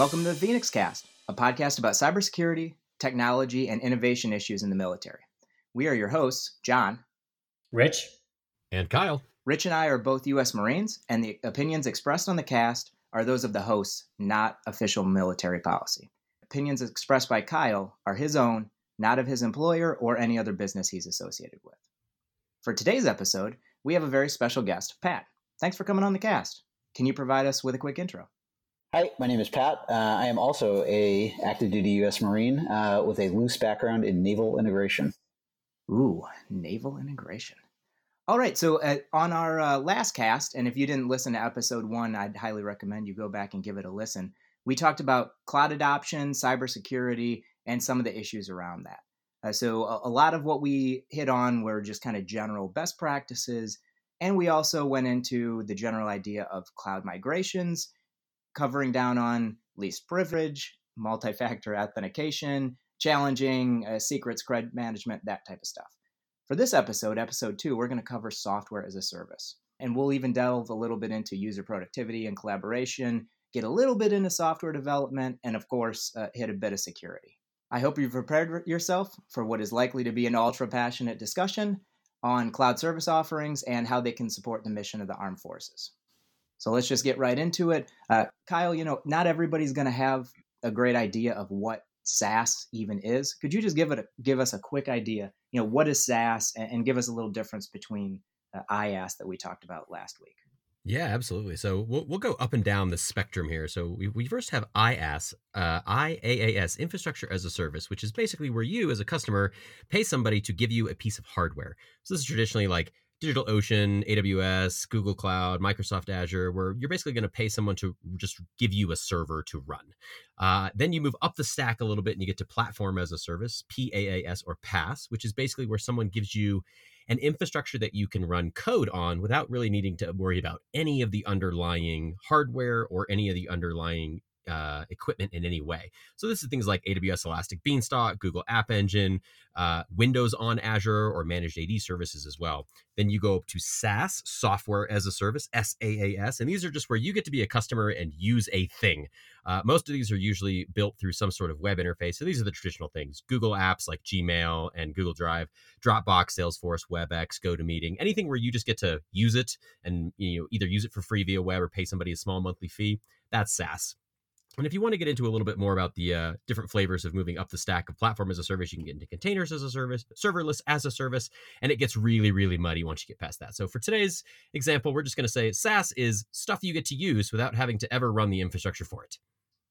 Welcome to the Phoenix Cast, a podcast about cybersecurity, technology, and innovation issues in the military. We are your hosts, John, Rich, and Kyle. Rich and I are both U.S. Marines, and the opinions expressed on the cast are those of the hosts, not official military policy. Opinions expressed by Kyle are his own, not of his employer or any other business he's associated with. For today's episode, we have a very special guest, Pat. Thanks for coming on the cast. Can you provide us with a quick intro? Hi, my name is Pat. Uh, I am also a active duty U.S. Marine uh, with a loose background in naval integration. Ooh, naval integration. All right, so uh, on our uh, last cast, and if you didn't listen to episode one, I'd highly recommend you go back and give it a listen. We talked about cloud adoption, cybersecurity, and some of the issues around that. Uh, so a, a lot of what we hit on were just kind of general best practices, and we also went into the general idea of cloud migrations covering down on least privilege, multi factor authentication, challenging uh, secrets, cred management, that type of stuff. For this episode, episode two, we're going to cover software as a service. And we'll even delve a little bit into user productivity and collaboration, get a little bit into software development, and of course, uh, hit a bit of security. I hope you've prepared yourself for what is likely to be an ultra passionate discussion on cloud service offerings and how they can support the mission of the armed forces. So let's just get right into it. Uh, Kyle, you know, not everybody's going to have a great idea of what SaaS even is. Could you just give it a, give us a quick idea? You know, what is SaaS, and, and give us a little difference between uh, IaaS that we talked about last week. Yeah, absolutely. So we'll, we'll go up and down the spectrum here. So we, we first have IaaS, uh, IaaS, Infrastructure as a Service, which is basically where you, as a customer, pay somebody to give you a piece of hardware. So this is traditionally like DigitalOcean, AWS, Google Cloud, Microsoft Azure, where you're basically going to pay someone to just give you a server to run. Uh, then you move up the stack a little bit and you get to Platform as a Service, PaaS or PaaS, which is basically where someone gives you an infrastructure that you can run code on without really needing to worry about any of the underlying hardware or any of the underlying uh, equipment in any way. So this is things like AWS Elastic Beanstalk, Google App Engine, uh, Windows on Azure, or managed AD services as well. Then you go up to SaaS, Software as a Service, SaaS, and these are just where you get to be a customer and use a thing. Uh, most of these are usually built through some sort of web interface. So these are the traditional things: Google apps like Gmail and Google Drive, Dropbox, Salesforce, WebEx, GoToMeeting, anything where you just get to use it and you know either use it for free via web or pay somebody a small monthly fee. That's SaaS. And if you want to get into a little bit more about the uh, different flavors of moving up the stack of platform as a service, you can get into containers as a service, serverless as a service, and it gets really, really muddy once you get past that. So for today's example, we're just going to say SaaS is stuff you get to use without having to ever run the infrastructure for it.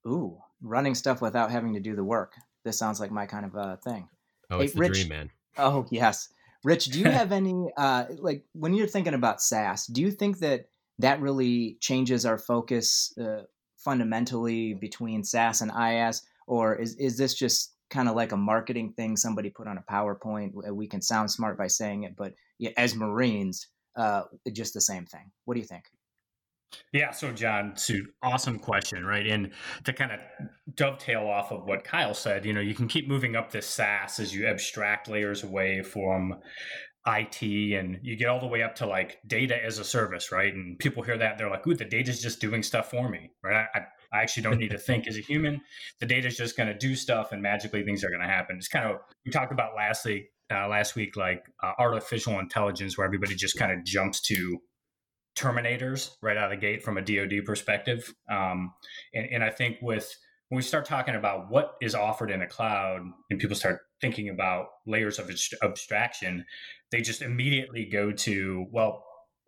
Ooh, running stuff without having to do the work. This sounds like my kind of uh, thing. Oh, it's the Rich, dream, man. Oh, yes. Rich, do you have any, uh, like, when you're thinking about SaaS, do you think that that really changes our focus uh, fundamentally between SaaS and IaaS, or is is this just kind of like a marketing thing somebody put on a PowerPoint? We can sound smart by saying it, but as Marines, uh, just the same thing. What do you think? Yeah, so John, an awesome question, right? And to kind of dovetail off of what Kyle said, you know, you can keep moving up this SaaS as you abstract layers away from IT and you get all the way up to like data as a service, right? And people hear that they're like, "Ooh, the data's just doing stuff for me," right? I, I actually don't need to think as a human. The data's just going to do stuff, and magically things are going to happen. It's kind of we talked about lastly uh, last week, like uh, artificial intelligence, where everybody just kind of jumps to terminators right out of the gate from a DoD perspective. Um, and, and I think with when we start talking about what is offered in a cloud, and people start thinking about layers of abstraction, they just immediately go to, well,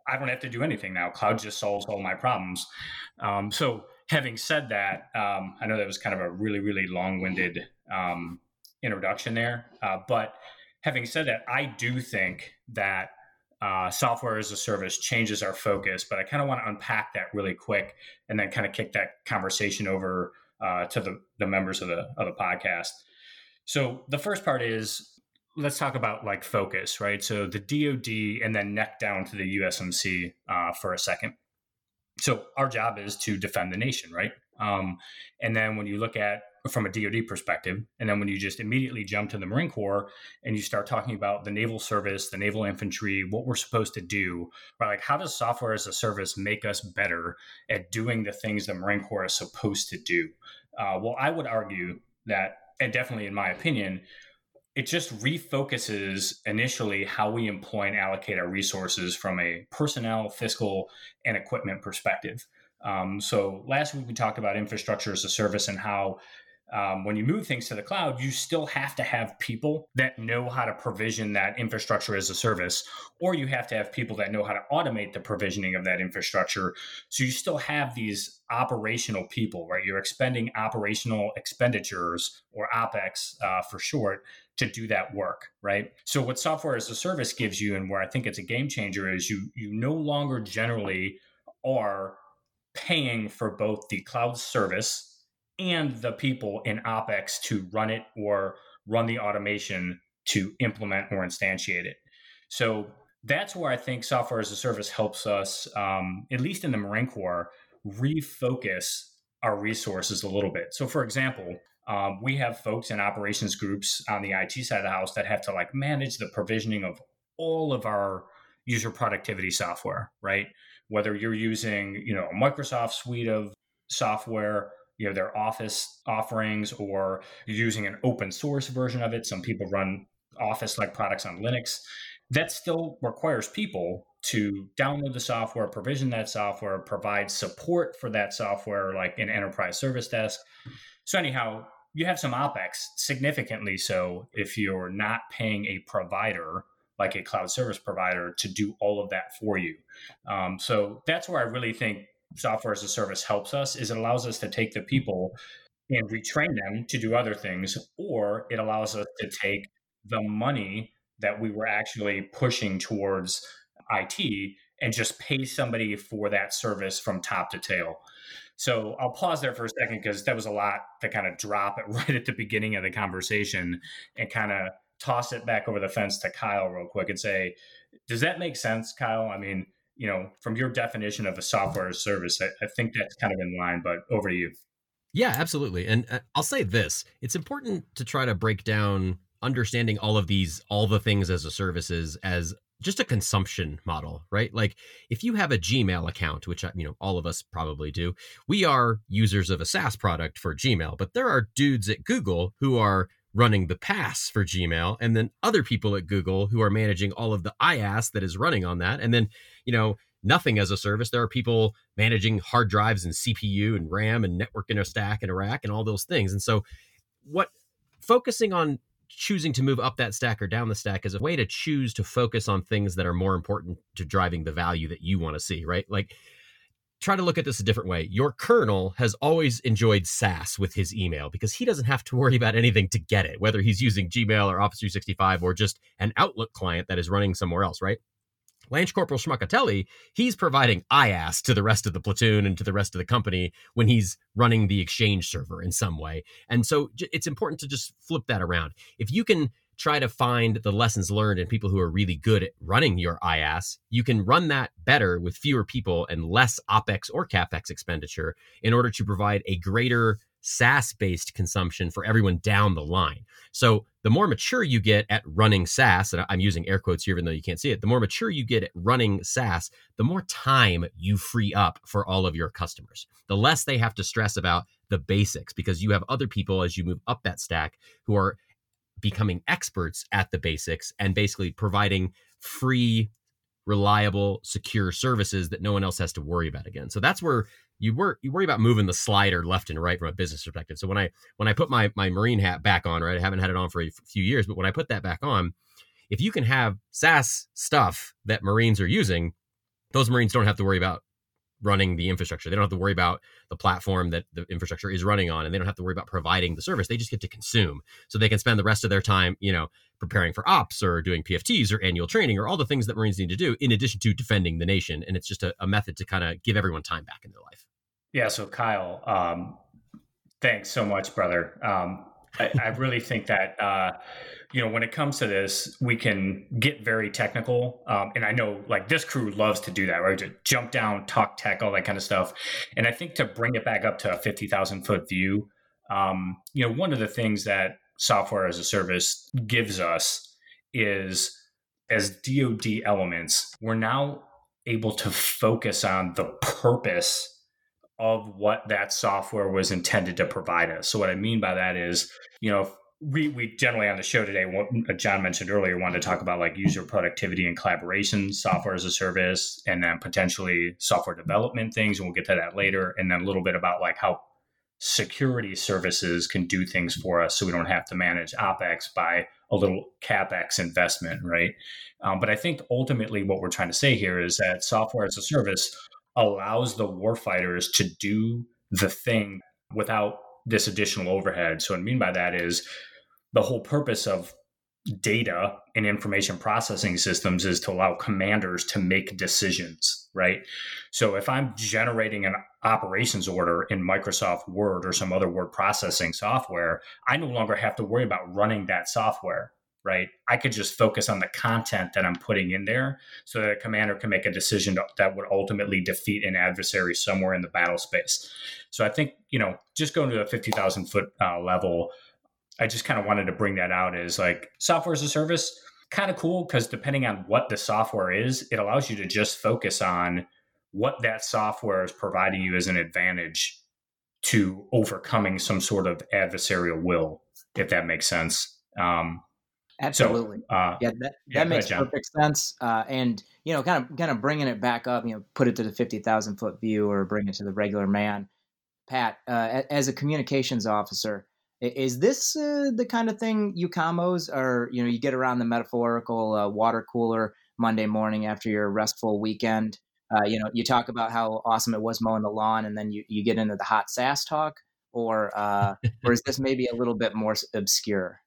I don't have to do anything now. Cloud just solves all my problems. Um, so, having said that, um, I know that was kind of a really, really long winded um, introduction there. Uh, but having said that, I do think that uh, software as a service changes our focus. But I kind of want to unpack that really quick and then kind of kick that conversation over uh, to the, the members of the, of the podcast. So, the first part is let's talk about like focus, right? So the DoD and then neck down to the USMC uh, for a second. So our job is to defend the nation, right? Um, and then when you look at from a DoD perspective, and then when you just immediately jump to the Marine Corps and you start talking about the naval service, the naval infantry, what we're supposed to do, right? Like how does software as a service make us better at doing the things the Marine Corps is supposed to do? Uh, well, I would argue that, and definitely in my opinion, it just refocuses initially how we employ and allocate our resources from a personnel, fiscal, and equipment perspective. Um, so last week we talked about infrastructure as a service and how um, when you move things to the cloud, you still have to have people that know how to provision that infrastructure as a service, or you have to have people that know how to automate the provisioning of that infrastructure. So you still have these operational people, right? You're expending operational expenditures or OPEX uh, for short to do that work, right? So what software as a service gives you, and where I think it's a game changer, is you you no longer generally are paying for both the cloud service and the people in OPEX to run it or run the automation to implement or instantiate it. So that's where I think software as a service helps us, um, at least in the Marine Corps, refocus our resources a little bit. So, for example, um, we have folks in operations groups on the IT side of the house that have to like manage the provisioning of all of our user productivity software, right? Whether you're using, you know, a Microsoft suite of software you know their office offerings or using an open source version of it. Some people run office like products on linux. That still requires people to download the software provision that software provide support for that software like an enterprise service desk. So anyhow you have some opex significantly so if you're not paying a provider like a cloud service provider to do all of that for you. Um, so that's where i really think software as a service helps us is it allows us to take the people and retrain them to do other things, or it allows us to take the money that we were actually pushing towards IT and just pay somebody for that service from top to tail. So I'll pause there for a second because that was a lot to kind of drop it right at the beginning of the conversation and kind of toss it back over the fence to Kyle real quick and say, does that make sense, Kyle? I mean, you know, from your definition of a software service, I, I think that's kind of in line, but over to you. Yeah, absolutely. And uh, I'll say this it's important to try to break down understanding all of these, all the things as a services as just a consumption model, right? Like if you have a Gmail account, which you know all of us probably do, we are users of a SaaS product for Gmail, but there are dudes at Google who are running the PaaS for Gmail, and then other people at Google who are managing all of the IaaS that is running on that, and then you know nothing as a service. There are people managing hard drives and CPU and RAM and network in a stack and a rack and all those things. And so, what focusing on choosing to move up that stack or down the stack is a way to choose to focus on things that are more important to driving the value that you want to see, right? Like try to look at this a different way. Your colonel has always enjoyed SaaS with his email because he doesn't have to worry about anything to get it, whether he's using Gmail or Office 365 or just an Outlook client that is running somewhere else, right? Lance Corporal Schmuckatelli, he's providing IaaS to the rest of the platoon and to the rest of the company when he's running the Exchange server in some way. And so it's important to just flip that around. If you can try to find the lessons learned in people who are really good at running your IaaS, you can run that better with fewer people and less OPEX or CAPEX expenditure in order to provide a greater SaaS based consumption for everyone down the line. So the more mature you get at running SaaS, and I'm using air quotes here, even though you can't see it, the more mature you get at running SaaS, the more time you free up for all of your customers. The less they have to stress about the basics because you have other people as you move up that stack who are becoming experts at the basics and basically providing free reliable secure services that no one else has to worry about again so that's where you work you worry about moving the slider left and right from a business perspective so when i when i put my my marine hat back on right i haven't had it on for a few years but when i put that back on if you can have saas stuff that marines are using those marines don't have to worry about running the infrastructure. They don't have to worry about the platform that the infrastructure is running on, and they don't have to worry about providing the service. They just get to consume. So they can spend the rest of their time, you know, preparing for ops or doing PFTs or annual training or all the things that Marines need to do, in addition to defending the nation. And it's just a, a method to kind of give everyone time back in their life. Yeah. So Kyle, um, thanks so much, brother. Um, I, I, really think that uh, you know when it comes to this, we can get very technical, um, and I know like this crew loves to do that, right? To jump down, talk tech, all that kind of stuff. And I think to bring it back up to a fifty thousand foot view, um, you know, one of the things that software as a service gives us is as DoD elements, we're now able to focus on the purpose of what that software was intended to provide us. So what I mean by that is, you know, we we generally on the show today, what uh, John mentioned earlier, wanted to talk about like user productivity and collaboration, software as a service, and then potentially software development things, and we'll get to that later, and then a little bit about like how security services can do things for us, so we don't have to manage opex by a little capex investment, right? Um, but I think ultimately what we're trying to say here is that software as a service allows the warfighters to do the thing without this additional overhead. So what I mean by that is the whole purpose of data and information processing systems is to allow commanders to make decisions, right? So if I'm generating an operations order in Microsoft Word or some other word processing software, I no longer have to worry about running that software, right? I could just focus on the content that I'm putting in there so that a commander can make a decision that would ultimately defeat an adversary somewhere in the battle space. So I think, you know, just going to a 50,000 foot uh, level, I just kind of wanted to bring that out as like software as a service, kind of cool because depending on what the software is, it allows you to just focus on what that software is providing you as an advantage to overcoming some sort of adversarial will, if that makes sense. Um, Absolutely. So, uh, yeah, that, that yeah, makes ahead, perfect sense. Uh, and you know, kind of kind of bringing it back up, you know, put it to the fifty thousand foot view or bring it to the regular man. Pat, uh, as a communications officer, is this uh, the kind of thing you commos are? You know, you get around the metaphorical uh, water cooler Monday morning after your restful weekend. Uh, you know, you talk about how awesome it was mowing the lawn, and then you, you get into the hot SaaS talk, or uh, or is this maybe a little bit more obscure?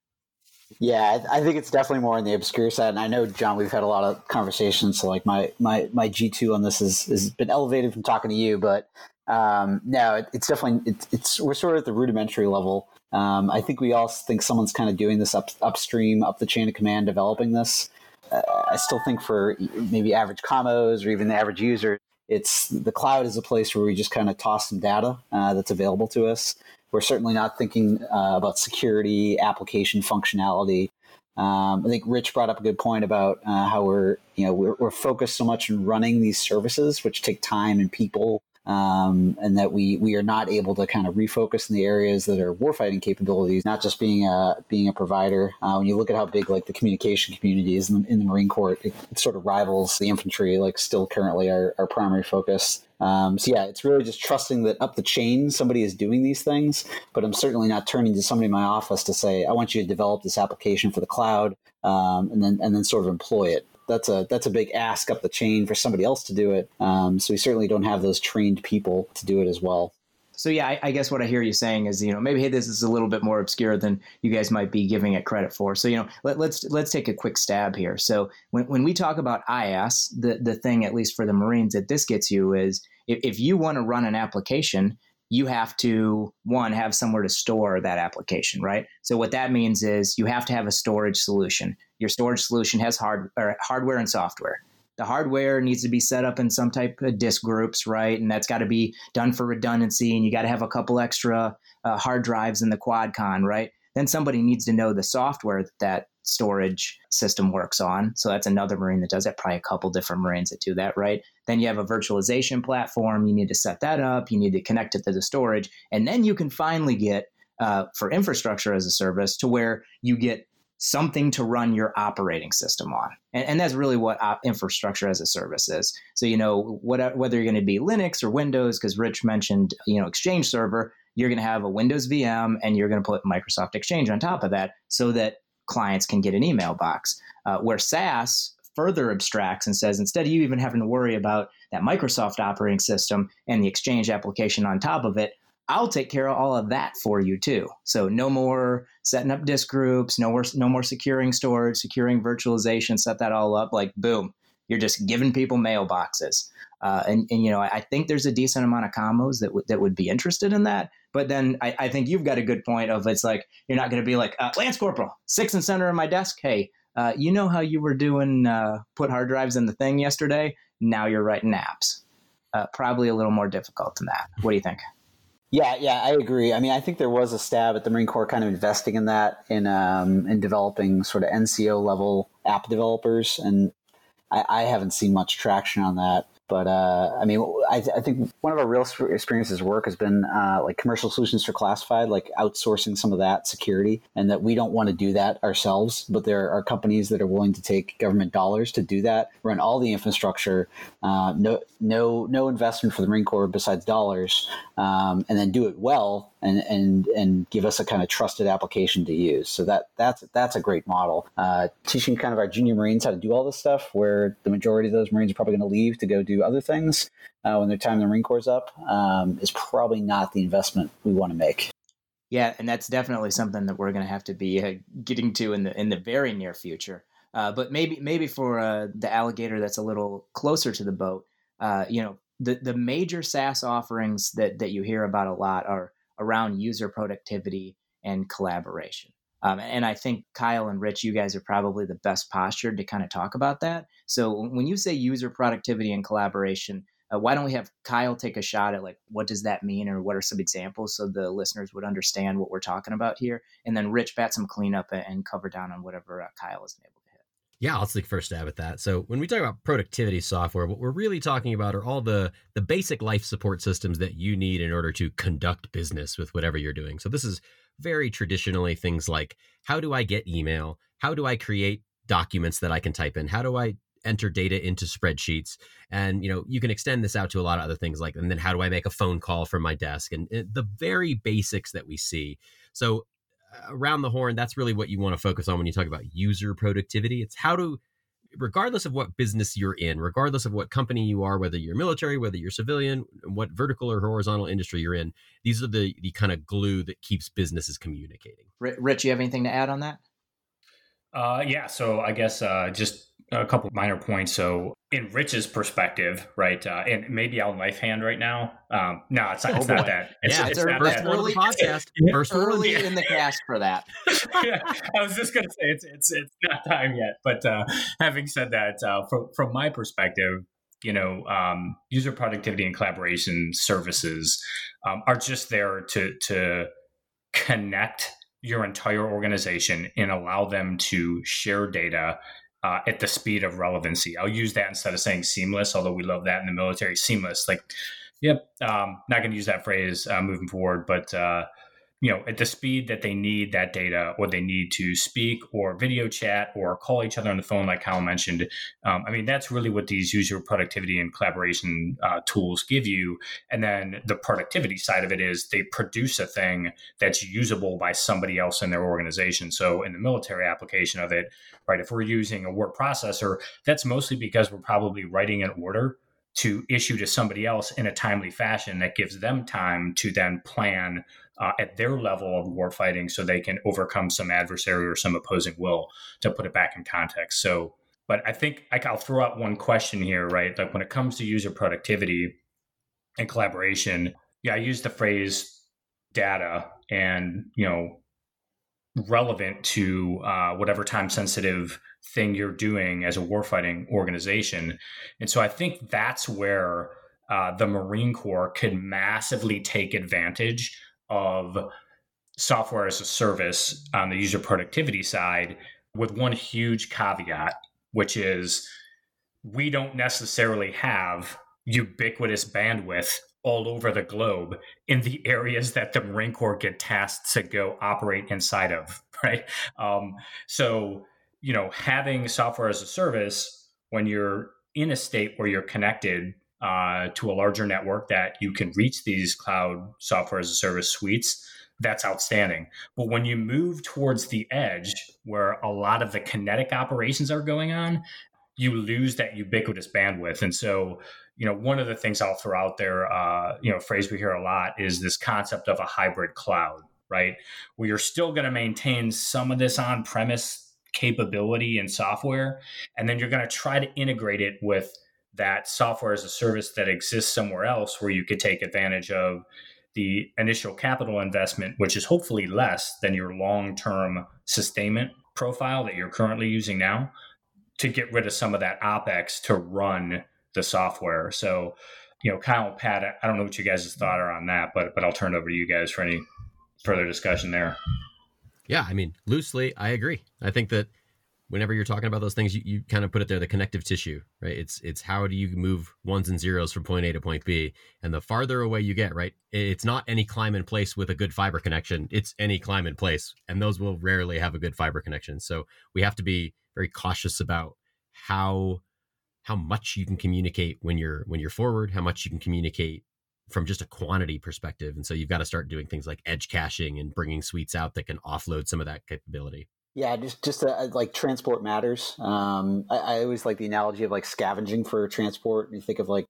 Yeah, I think it's definitely more on the obscure side. And I know, John, we've had a lot of conversations. So, like my my my G two on this has has been elevated from talking to you, but um, no, it, it's definitely it's, it's we're sort of at the rudimentary level. Um, I think we all think someone's kind of doing this up upstream, up the chain of command, developing this. Uh, I still think for maybe average commos or even the average user, it's the cloud is a place where we just kind of toss some data uh, that's available to us. We're certainly not thinking uh, about security, application functionality. Um, I think Rich brought up a good point about uh, how we're you know we're, we're focused so much on running these services, which take time and people um, and that we we are not able to kind of refocus in the areas that are warfighting capabilities, not just being a being a provider. Uh, when you look at how big like the communication community is in the, in the Marine Corps, it, it, sort of rivals the infantry, like still currently our, our primary focus. Um, so yeah, it's really just trusting that up the chain somebody is doing these things, but I'm certainly not turning to somebody in my office to say I want you to develop this application for the cloud um, and then and then sort of employ it that's a that's a big ask up the chain for somebody else to do it. Um, so we certainly don't have those trained people to do it as well. So yeah, I, I, guess what I hear you saying is, you know, maybe hey, this is a little bit more obscure than you guys might be giving it credit for. So you know, let, us let's, let's take a quick stab here. So when when we talk about IaaS, the the thing at least for the Marines that this gets you is if, if you want to run an application, you have to one have somewhere to store that application right? So what that means is you have to have a storage solution. Your storage solution has hard, hardware and software. The hardware needs to be set up in some type of disk groups right? And that's got to be done for redundancy and you got to have a couple extra uh, hard drives in the quad con, right? Then somebody needs to know the software that that storage system works on. So that's another Marine that does that, probably a couple different Marines that do that, right? Then you have a virtualization platform. You need to set that up. You need to connect it to the storage. And then you can finally get uh, for infrastructure as a service to where you get something to run your operating system on. And, and that's really what op- infrastructure as a service is. So, you know, what, whether you're going to be Linux or Windows, because Rich mentioned, you know, Exchange server, you're going to have a Windows VM and you're going to put Microsoft Exchange on top of that so that clients can get an email box. Uh, where SaaS further abstracts and says instead of you even having to worry about that Microsoft operating system and the Exchange application on top of it, I'll take care of all of that for you too. So no more setting up disk groups, no more no more securing storage, securing virtualization, set that all up. Like boom, you're just giving people mailboxes. Uh, and, and, you know, I think there's a decent amount of commos that would that would be interested in that. But then I, I think you've got a good point of it's like you're not going to be like uh, Lance Corporal, six and center of my desk. Hey, uh, you know how you were doing uh, put hard drives in the thing yesterday? Now you're writing apps. Uh, probably a little more difficult than that. What do you think? Yeah, yeah, I agree. I mean, I think there was a stab at the Marine Corps kind of investing in that in um, in developing sort of NCO level app developers, and I, I haven't seen much traction on that. But uh, I mean, I, I, think one of our real experiences work has been uh, like commercial solutions for classified, like outsourcing some of that security, and that we don't want to do that ourselves. But there are companies that are willing to take government dollars to do that, run all the infrastructure, uh, no no no investment for the Marine Corps besides dollars, um, and then do it well and and and give us a kind of trusted application to use. So that that's that's a great model. Uh, teaching kind of our junior Marines how to do all this stuff, where the majority of those Marines are probably going to leave to go do other things uh, when their time in the Marine Corps is up, um, is probably not the investment we want to make. Yeah, and that's definitely something that we're going to have to be uh, getting to in the in the very near future. Uh, but maybe maybe for uh, the alligator that's a little closer to the boat, uh, you know, the the major SaaS offerings that that you hear about a lot are around user productivity and collaboration. Um, and I think Kyle and Rich, you guys are probably the best postured to kind of talk about that. So when you say user productivity and collaboration, uh, why don't we have Kyle take a shot at like what does that mean or what are some examples so the listeners would understand what we're talking about here, and then Rich bat some cleanup and cover down on whatever uh, Kyle isn't able. Yeah, I'll take first stab at that. So when we talk about productivity software, what we're really talking about are all the the basic life support systems that you need in order to conduct business with whatever you're doing. So this is very traditionally things like how do I get email? How do I create documents that I can type in? How do I enter data into spreadsheets? And you know, you can extend this out to a lot of other things like and then how do I make a phone call from my desk and, and the very basics that we see. So around the horn, that's really what you want to focus on when you talk about user productivity. It's how to regardless of what business you're in, regardless of what company you are, whether you're military, whether you're civilian, what vertical or horizontal industry you're in, these are the the kind of glue that keeps businesses communicating. Rich, you have anything to add on that? Uh, yeah, so I guess uh, just a couple minor points. So, in Rich's perspective, right, uh, and maybe I'll knife hand right now. Um, no, it's not, oh it's not that. It's, yeah, it's, it's first that. early podcast. First early in the cast for that. yeah, I was just going to say it's it's it's not time yet. But uh, having said that, uh, from from my perspective, you know, um, user productivity and collaboration services um, are just there to to connect your entire organization and allow them to share data uh, at the speed of relevancy. I'll use that instead of saying seamless, although we love that in the military. Seamless, like, yep, um, not going to use that phrase uh, moving forward, but uh, you know, at the speed that they need that data or they need to speak or video chat or call each other on the phone, like Kyle mentioned. Um, I mean, that's really what these user productivity and collaboration uh, tools give you. And then the productivity side of it is they produce a thing that's usable by somebody else in their organization. So in the military application of it, right, if we're using a word processor, that's mostly because we're probably writing an order to issue to somebody else in a timely fashion that gives them time to then plan uh, at their level of war fighting so they can overcome some adversary or some opposing will to put it back in context. So, but I think I'll throw out one question here, right? Like when it comes to user productivity and collaboration, yeah, I use the phrase data and, you know, relevant to uh, whatever time sensitive thing you're doing as a warfighting organization. And so I think that's where uh, the Marine Corps could massively take advantage of software as a service on the user productivity side with one huge caveat, which is we don't necessarily have ubiquitous bandwidth all over the globe in the areas that the Marine Corps get tasked to go operate inside of, right? Um, so, you know, having software as a service when you're in a state where you're connected uh, to a larger network that you can reach these cloud software as a service suites, that's outstanding. But when you move towards the edge where a lot of the kinetic operations are going on, you lose that ubiquitous bandwidth. And so, you know, one of the things I'll throw out there, uh, you know, phrase we hear a lot is this concept of a hybrid cloud, right? Where you're still going to maintain some of this on premise capability and software, and then you're going to try to integrate it with that software as a service that exists somewhere else where you could take advantage of the initial capital investment, which is hopefully less than your long term sustainment profile that you're currently using now, to get rid of some of that OPEX to run the software. So, you know, Kyle, Pat, I don't know what you guys' thought are on that, but but I'll turn it over to you guys for any further discussion there. Yeah, I mean, loosely, I agree. I think that whenever you're talking about those things, you, you kind of put it there, the connective tissue, right? It's it's how do you move ones and zeros from point A to point B, and the farther away you get, right? It's not any clime in place with a good fiber connection. It's any clime in place, and those will rarely have a good fiber connection. So we have to be very cautious about how how much you can communicate when you're when you're forward, how much you can communicate from just a quantity perspective. And so you've got to start doing things like edge caching and bringing suites out that can offload some of that capability. Yeah, just just uh, like transport matters. Um, I, I, always like the analogy of like scavenging for transport. You think of like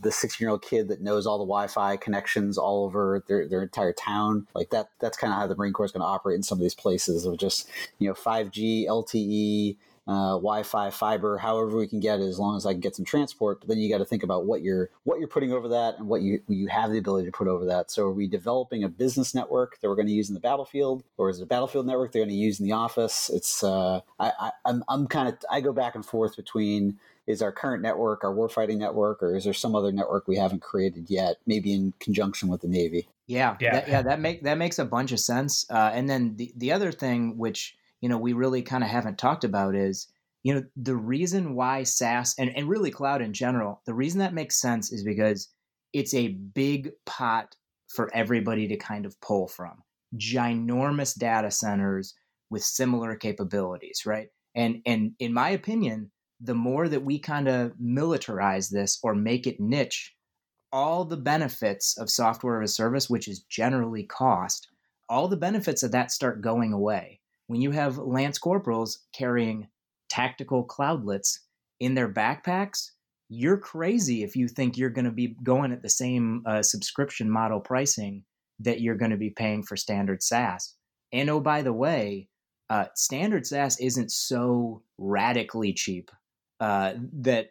the 16 year old kid that knows all the Wi-Fi connections all over their, their entire town. Like that, that's kind of how the Marine Corps is going to operate in some of these places of just, you know, 5G, LTE, uh, Wi-Fi, fiber, however we can get it, as long as I can get some transport. But then you got to think about what you're what you're putting over that and what you you have the ability to put over that. So are we developing a business network that we're going to use in the battlefield, or is it a battlefield network they're going to use in the office? It's uh, I, I I'm I'm kind of I go back and forth between is our current network our warfighting network, or is there some other network we haven't created yet, maybe in conjunction with the Navy? Yeah, yeah, that, yeah. That make that makes a bunch of sense. Uh, and then the the other thing, which you know we really kind of haven't talked about is you know the reason why SaaS and, and really cloud in general, the reason that makes sense is because it's a big pot for everybody to kind of pull from. Ginormous data centers with similar capabilities, right? And and in my opinion, the more that we kind of militarize this or make it niche, all the benefits of software as a service, which is generally cost, all the benefits of that start going away when you have lance corporals carrying tactical cloudlets in their backpacks, you're crazy if you think you're going to be going at the same uh, subscription model pricing that you're going to be paying for standard SaaS. And oh, by the way, uh, standard SaaS isn't so radically cheap uh, that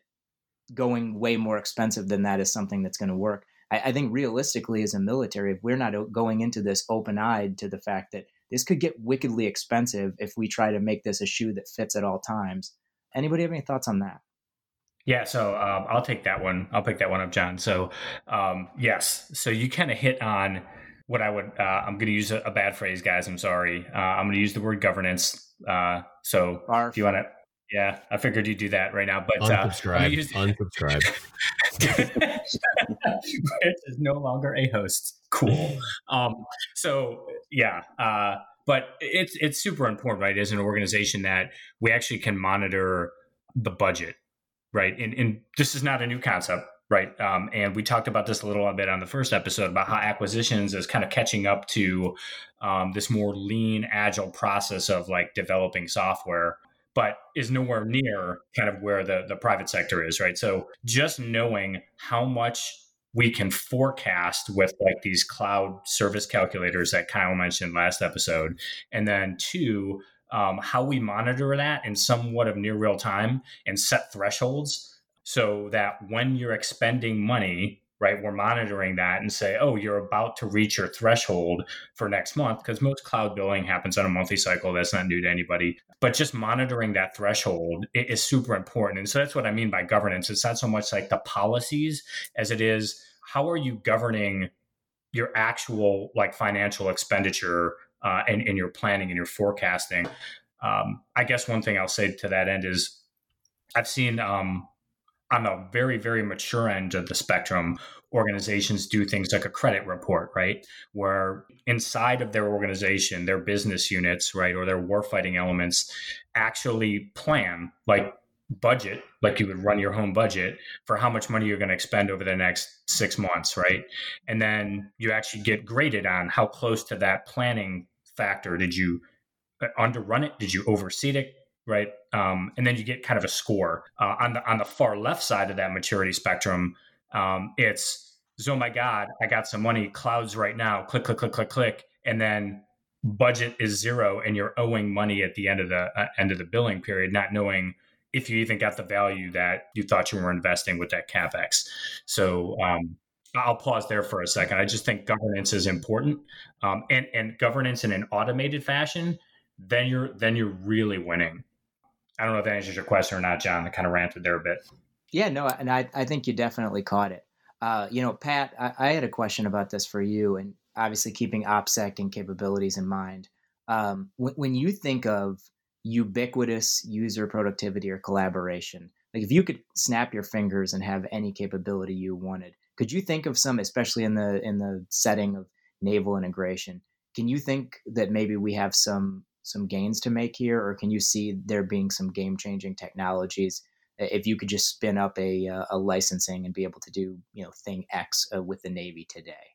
going way more expensive than that is something that's going to work. I, I think realistically, as a military, if we're not going into this open eyed to the fact that this could get wickedly expensive if we try to make this a shoe that fits at all times. Anybody have any thoughts on that? Yeah, so um, I'll take that one. I'll pick that one up, John. So, um, yes, so you kind of hit on what I would. Uh, I'm going to use a, a, bad phrase, guys. I'm sorry. Uh, I'm going to use the word governance. Uh, so, Barf. if you want to, yeah, I figured you'd do that right now. But uh, unsubscribe. Use, unsubscribe. Rich is no longer a host. Cool. Um, so yeah, uh, but it's it's super important, right? As an organization, that we actually can monitor the budget, right? And, and this is not a new concept, right? Um, and we talked about this a little bit on the first episode about how acquisitions is kind of catching up to um, this more lean, agile process of like developing software but is nowhere near kind of where the, the private sector is, right? So just knowing how much we can forecast with like these cloud service calculators that Kyle mentioned last episode. And then two, um, how we monitor that in somewhat of near real time and set thresholds so that when you're expending money right? We're monitoring that and say, oh, you're about to reach your threshold for next month because most cloud billing happens on a monthly cycle. That's not new to anybody. But just monitoring that threshold is super important. And so that's what I mean by governance. It's not so much like the policies as it is how are you governing your actual like financial expenditure uh, and, and your planning and your forecasting. Um, I guess one thing I'll say to that end is I've seen um, on the very, very mature end of the spectrum, organizations do things like a credit report, right? Where inside of their organization, their business units, right, or their warfighting elements actually plan, like budget, like you would run your home budget for how much money you're going to expend over the next six months, right? And then you actually get graded on how close to that planning factor did you uh, underrun it? Did you overseed it? Right? Um, and then you get kind of a score uh, on the on the far left side of that maturity spectrum. Um, it's oh my god, I got some money. Clouds right now. Click, click, click, click, click, and then budget is zero, and you're owing money at the end of the uh, end of the billing period, not knowing if you even got the value that you thought you were investing with that capex. So. Um, I'll pause there for a second. I just think governance is important, um, and and governance in an automated fashion. Then you're then you're really winning I don't know if that answers your question or not, John. I kind of ranted there a bit. Yeah, no, and I, I think you definitely caught it. Uh, you know, Pat, I, I, had a question about this for you, and obviously keeping OPSEC and capabilities in mind. Um, when, when you think of ubiquitous user productivity or collaboration. Like if you could snap your fingers and have any capability you wanted, could you think of some, especially in the in the setting of naval integration? Can you think that maybe we have some some gains to make here, or can you see there being some game changing technologies if you could just spin up a uh, a licensing and be able to do you know thing X uh, with the Navy today?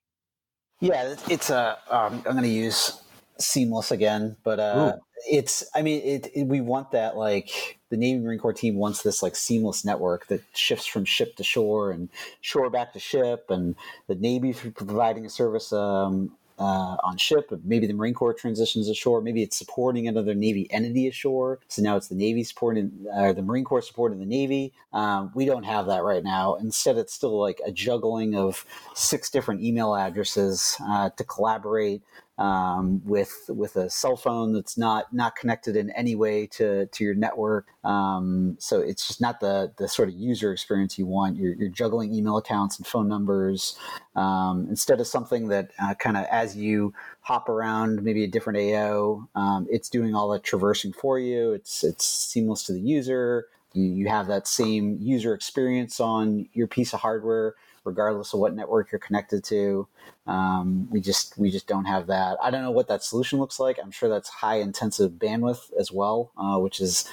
Yeah, it's a. Um, I'm going to use seamless again, but uh, it's. I mean, it, it, We want that like the Navy Marine Corps team wants this like seamless network that shifts from ship to shore and shore back to ship, and the Navy providing a service um, uh, on ship. Maybe the Marine Corps transitions ashore. Maybe it's supporting another Navy entity ashore. So now it's the Navy supporting, or the Marine Corps supporting the Navy. Um, we don't have that right now. Instead, it's still like a juggling of six different email addresses uh, to collaborate um, with with a cell phone that's not not connected in any way to to your network. Um, so it's just not the the sort of user experience you want. You're, you're juggling email accounts and phone numbers um, instead of something that uh, kind of as you hop around maybe a different AO, um, it's doing all the traversing for you. It's it's seamless to the user. You, you have that same user experience on your piece of hardware regardless of what network you're connected to. Um, we just we just don't have that. I don't know what that solution looks like. I'm sure that's high intensive bandwidth as well, uh, which is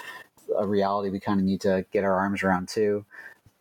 a reality we kind of need to get our arms around too.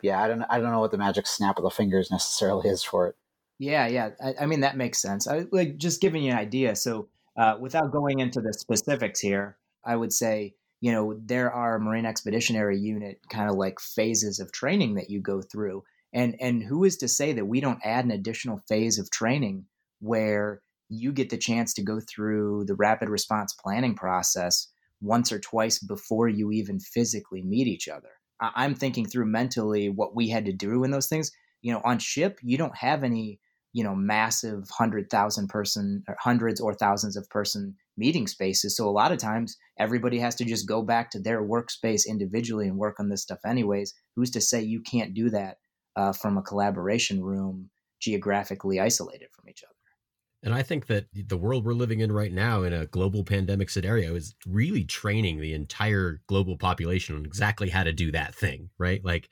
Yeah, I don't I don't know what the magic snap of the fingers necessarily is for it. Yeah, yeah. I, I mean that makes sense. I like just giving you an idea. So uh, without going into the specifics here, I would say you know there are Marine Expeditionary Unit kind of like phases of training that you go through and and who is to say that we don't add an additional phase of training where you get the chance to go through the rapid response planning process once or twice before you even physically meet each other. I'm thinking through mentally what we had to do in those things. You know, on ship, you don't have any, you know, massive hundred thousand person or hundreds or thousands of person meeting spaces. So a lot of times everybody has to just go back to their workspace individually and work on this stuff anyways. Who's to say you can't do that uh, from a collaboration room geographically isolated from each other. And I think that the world we're living in right now in a global pandemic scenario is really training the entire global population on exactly how to do that thing, right? Like,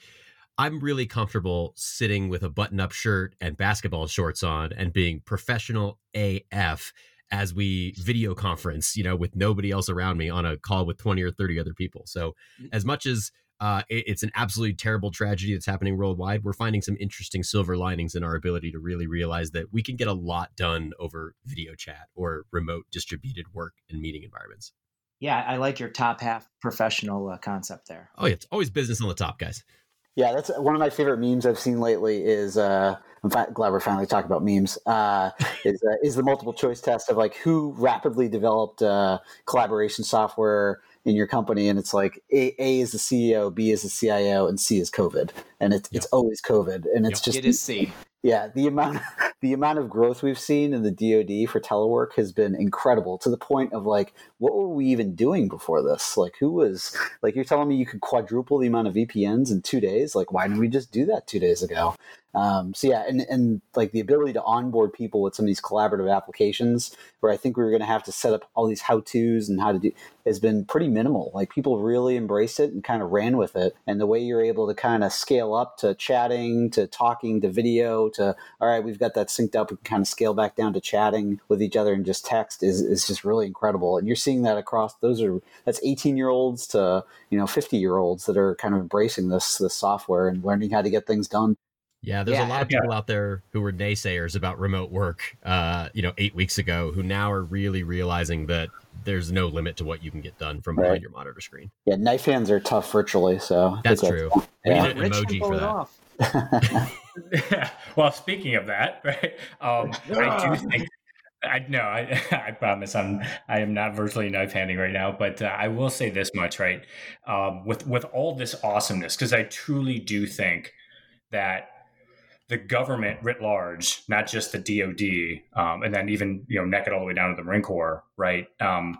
I'm really comfortable sitting with a button up shirt and basketball shorts on and being professional AF as we video conference, you know, with nobody else around me on a call with 20 or 30 other people. So, mm. as much as uh, it, it's an absolutely terrible tragedy that's happening worldwide. We're finding some interesting silver linings in our ability to really realize that we can get a lot done over video chat or remote distributed work and meeting environments. Yeah, I like your top half professional uh, concept there. Oh, yeah, it's always business on the top, guys. Yeah, that's one of my favorite memes I've seen lately. Is uh, I'm glad we're finally talking about memes. Uh, is uh, is the multiple choice test of like who rapidly developed uh, collaboration software in your company and it's like A, a is the CEO, B is the CIO, and C is COVID. And it's yep. it's always COVID. And it's yep. just it is C. Yeah, the amount the amount of growth we've seen in the DoD for telework has been incredible to the point of like, what were we even doing before this? Like, who was like you're telling me you could quadruple the amount of VPNs in two days? Like, why didn't we just do that two days ago? Um, so yeah, and, and like the ability to onboard people with some of these collaborative applications where I think we were going to have to set up all these how tos and how to do has been pretty minimal. Like people really embraced it and kind of ran with it. And the way you're able to kind of scale up to chatting, to talking, to video, to all right, we've got that synced up, we can kind of scale back down to chatting with each other and just text is, is just really incredible. And you're seeing that across those are that's 18 year olds to you know 50 year olds that are kind of embracing this this software and learning how to get things done. Yeah, there's yeah, a lot of people yeah. out there who were naysayers about remote work, uh, you know, eight weeks ago, who now are really realizing that there's no limit to what you can get done from right. behind your monitor screen. Yeah, knife hands are tough virtually, so that's true. We need an emoji for that. yeah. Well, speaking of that, right? Um, I do think I no, I, I promise I'm I am not virtually knife handing right now, but uh, I will say this much, right? Um, with with all this awesomeness, because I truly do think that the government writ large, not just the DoD, um, and then even you know neck it all the way down to the Marine Corps, right? Um,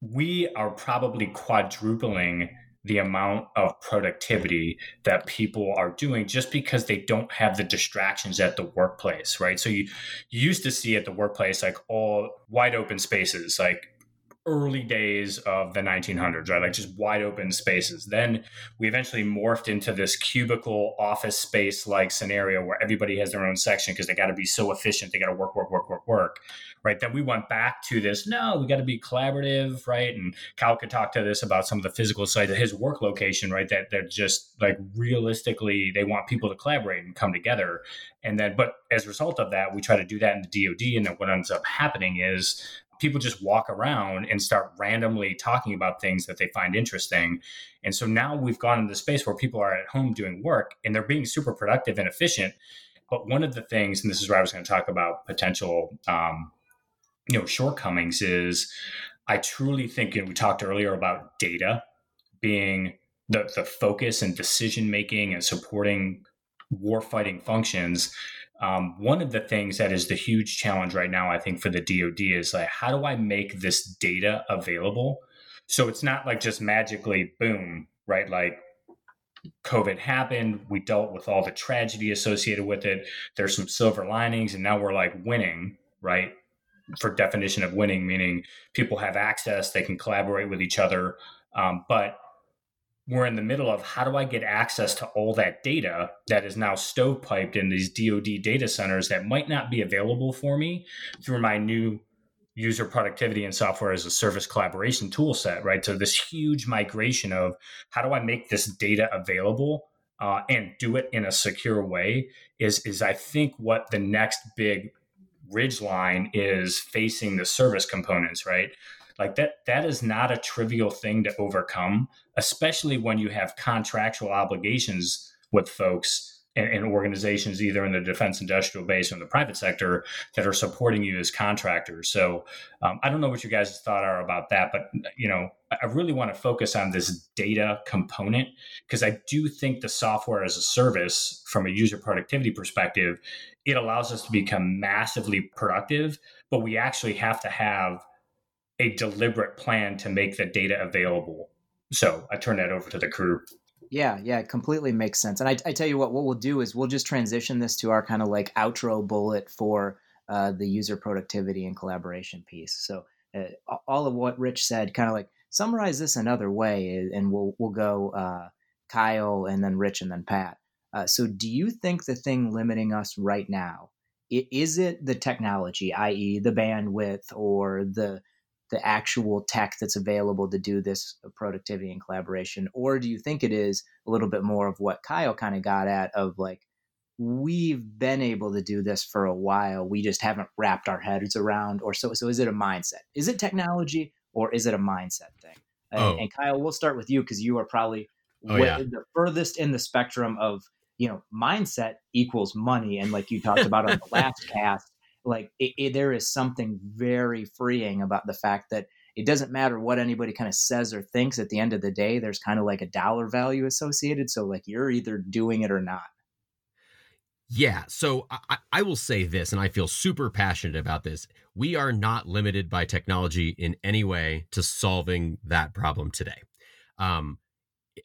we are probably quadrupling the amount of productivity that people are doing just because they don't have the distractions at the workplace, right? So you, you used to see at the workplace like all wide open spaces, like early days of the 1900s, right? Like just wide open spaces. Then we eventually morphed into this cubicle office space like scenario where everybody has their own section because they got to be so efficient. They got to work, work, work, work, work, right? Then we went back to this, no, we got to be collaborative, right? And Kyle could talk to this about some of the physical side of his work location, right? That they're just like realistically, they want people to collaborate and come together. And then, but as a result of that, we try to do that in the DoD. And then what ends up happening is people just walk around and start randomly talking about things that they find interesting. And so now we've gone into the space where people are at home doing work and they're being super productive and efficient. But one of the things, and this is where I was going to talk about potential, um, you know, shortcomings, is I truly think, and we talked earlier about data being the, the focus and decision making and supporting warfighting functions um, one of the things that is the huge challenge right now, I think, for the DoD is like, how do I make this data available? So it's not like just magically, boom, right? Like COVID happened, we dealt with all the tragedy associated with it. There's some silver linings, and now we're like winning, right? For definition of winning, meaning people have access, they can collaborate with each other. Um, but we're in the middle of how do I get access to all that data that is now stovepiped in these DoD data centers that might not be available for me through my new user productivity and software as a service collaboration tool set, right? So this huge migration of how do I make this data available uh, and do it in a secure way is is I think what the next big ridge line is facing the service components, right? Like that that is not a trivial thing to overcome, especially when you have contractual obligations with folks and, and, organizations either in the defense industrial base or in the private sector that are supporting you as contractors. So um, I don't know what you guys' thought are about that, but you know I really want to focus on this data component because I do think the software as a service from a user productivity perspective, it allows us to become massively productive, but we actually have to have a deliberate plan to make the data available. So I turn that over to the crew. Yeah, yeah, it completely makes sense. And I, I tell you what, what we'll do is we'll just transition this to our kind of like outro bullet for uh, the user productivity and collaboration piece. So uh, all of what Rich said, kind of like summarize this another way, and we'll we'll go uh, Kyle and then Rich and then Pat. Uh, so, do you think the thing limiting us right now is it the technology, i.e., the bandwidth or the the actual tech that's available to do this uh, productivity and collaboration or do you think it is a little bit more of what kyle kind of got at of like we've been able to do this for a while we just haven't wrapped our heads around or so so is it a mindset is it technology or is it a mindset thing oh. and, and kyle we'll start with you because you are probably oh, yeah. the furthest in the spectrum of you know mindset equals money and like you talked about on the last cast like it, it, there is something very freeing about the fact that it doesn't matter what anybody kind of says or thinks at the end of the day there's kind of like a dollar value associated so like you're either doing it or not. Yeah so I, I will say this and i feel super passionate about this. We are not limited by technology in any way to solving that problem today. Um,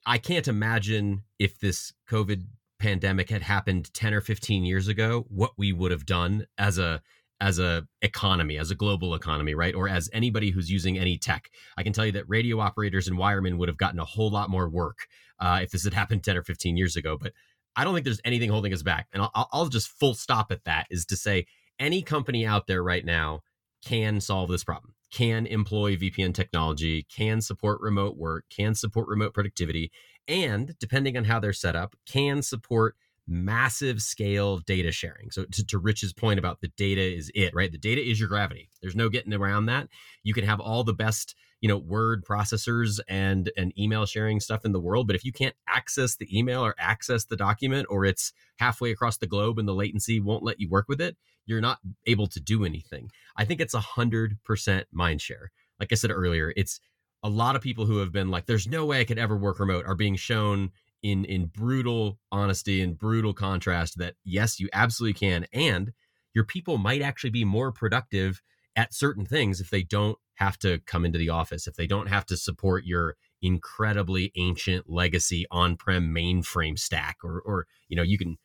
i can't imagine if this covid pandemic had happened 10 or 15 years ago what we would have done as a as a economy as a global economy right? Or as anybody who's using any tech. I can tell you that radio operators and wiremen would have gotten a whole lot more work uh, if this had happened 10 or 15 years ago but i don't think there's anything holding us back. And I'll, I'll just full stop at that is to say any company out there right now can solve this problem can employ vpn technology can support remote work can support remote productivity and depending on how they're set up, can support massive scale data sharing. So to, to, Rich's point about the data is it, right? The data is your gravity. There's no getting around that. You can have all the best, you know, word processors and and email sharing stuff in the world, but if you can't access the email or access the document or it's halfway across the globe and the latency won't let you work with it, you're not able to do anything. I think it's a hundred percent mind share. Like I said earlier, it's a lot of people who have been like, there's no way I could ever work remote are being shown in in brutal honesty and brutal contrast that yes, you absolutely can. And your people might actually be more productive at certain things if they don't have to come into the office, if they don't have to support your incredibly ancient legacy on-prem mainframe stack or or you know, you can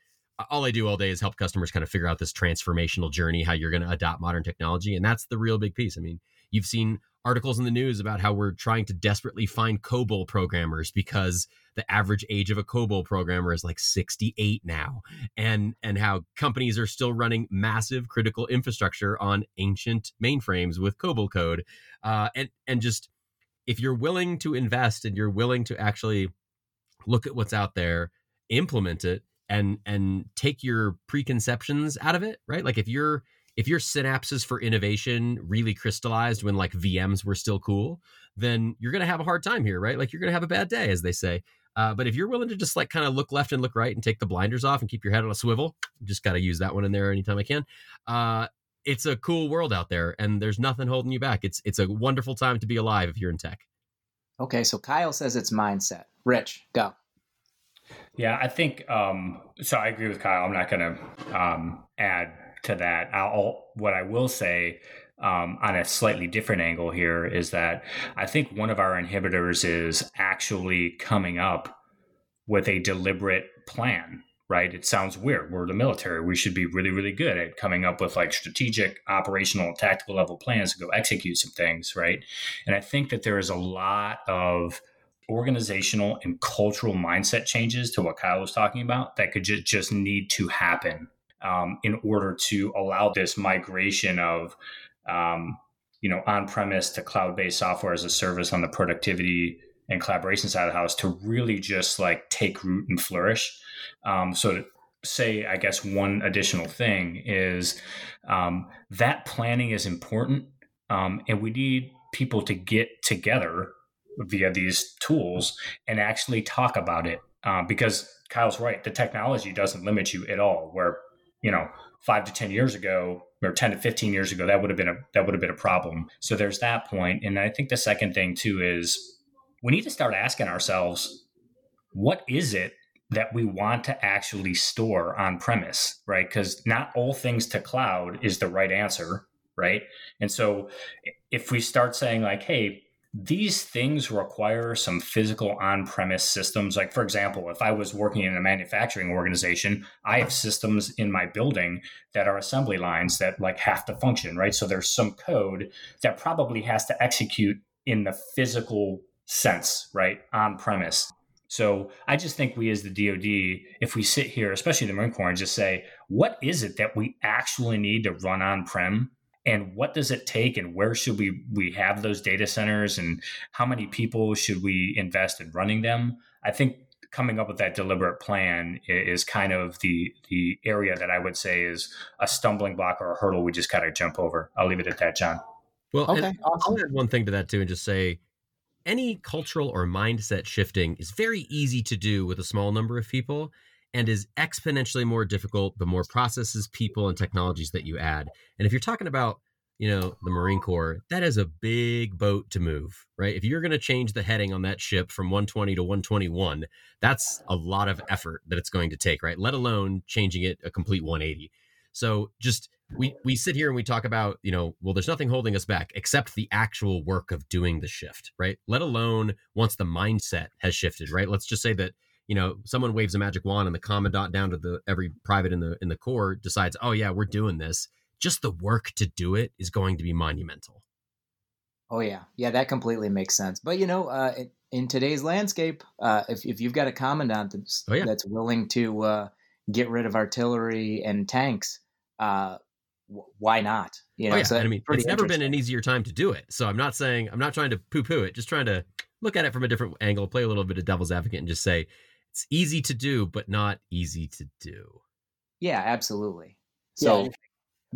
all I do all day is help customers kind of figure out this transformational journey, how you're going to adopt modern technology. And that's the real big piece. I mean, you've seen articles in the news about how we're trying to desperately find COBOL programmers because the average age of a COBOL programmer is like 68 now, and and how companies are still running massive critical infrastructure on ancient mainframes with COBOL code, uh, and and just if you're willing to invest and you're willing to actually look at what's out there, implement it, and and take your preconceptions out of it, right? Like if you're if your synapses for innovation really crystallized when like VMs were still cool, then you're going to have a hard time here, right? Like you're going to have a bad day, as they say. Uh, but if you're willing to just like kind of look left and look right and take the blinders off and keep your head on a swivel, just got to use that one in there anytime I can. Uh, it's a cool world out there, and there's nothing holding you back. It's it's a wonderful time to be alive if you're in tech. Okay, so Kyle says it's mindset. Rich, go. Yeah, I think um, so. I agree with Kyle. I'm not going to um, add to that. I'll, what I will say um, on a slightly different angle here is that I think one of our inhibitors is actually coming up with a deliberate plan. Right? It sounds weird. We're the military. We should be really, really good at coming up with like strategic, operational, tactical level plans to go execute some things. Right? And I think that there is a lot of organizational and cultural mindset changes to what Kyle was talking about that could just, just need to happen um, in order to allow this migration of um, you know on-premise to cloud-based software as a service on the productivity and collaboration side of the house to really just like take root and flourish. Um, so to say i guess one additional thing is um, that planning is important um, and we need people to get together via these tools and actually talk about it uh, because kyle's right the technology doesn't limit you at all where you know, five to 10 years ago or 10 to 15 years ago, that would have been a, that would have been a problem. So there's that point. And I think the second thing too is we need to start asking ourselves, what is it that we want to actually store on premise, right? Because not all things to cloud is the right answer, right? And so if we start saying like, hey, these things require some physical on-premise systems. Like for example if i was working in a manufacturing organization i have systems in my building that are assembly lines that like have to function right? So there's some code that probably has to execute in the physical sense right? On premise so i just think we as the dod if we sit here especially the marine corps and just say what is it that we actually need to run on prem and what does it take and where should we we have those data centers and how many people should we invest in running them? I think coming up with that deliberate plan is kind of the the area that i would say is a stumbling block or a hurdle we just kind of jump over. I'll leave it at that john. Well okay, awesome. i'll add one thing to that too and just say any cultural or mindset shifting is very easy to do with a small number of people and is exponentially more difficult the more processes, people, and technologies that you add. And if you're talking about, you know, the Marine Corps, that is a big boat to move, right? If you're going to change the heading on that ship from 120 to 121, that's a lot of effort that it's going to take, right? Let alone changing it a complete 180. So just we we sit here and we talk about, you know, well, there's nothing holding us back except the actual work of doing the shift, right? Let alone once the mindset has shifted, right? Let's just say that you know someone waves a magic wand and the commandant down to the every private in the in the corps decides oh yeah we're doing this. Just the work to do it is going to be monumental. Oh yeah. Yeah that completely makes sense. But you know uh, in, in today's landscape uh, if, if you've got a commandant that's, oh, yeah. that's willing to uh, get rid of artillery and tanks uh, why not? You oh, know oh, yeah. so I mean it's never been an easier time to do it. So i'm not saying i'm not trying to poo-poo it just trying to look at it from a different angle play a little bit of devil's advocate and just say it's easy to do, but not easy to do. Yeah, absolutely. So, yeah.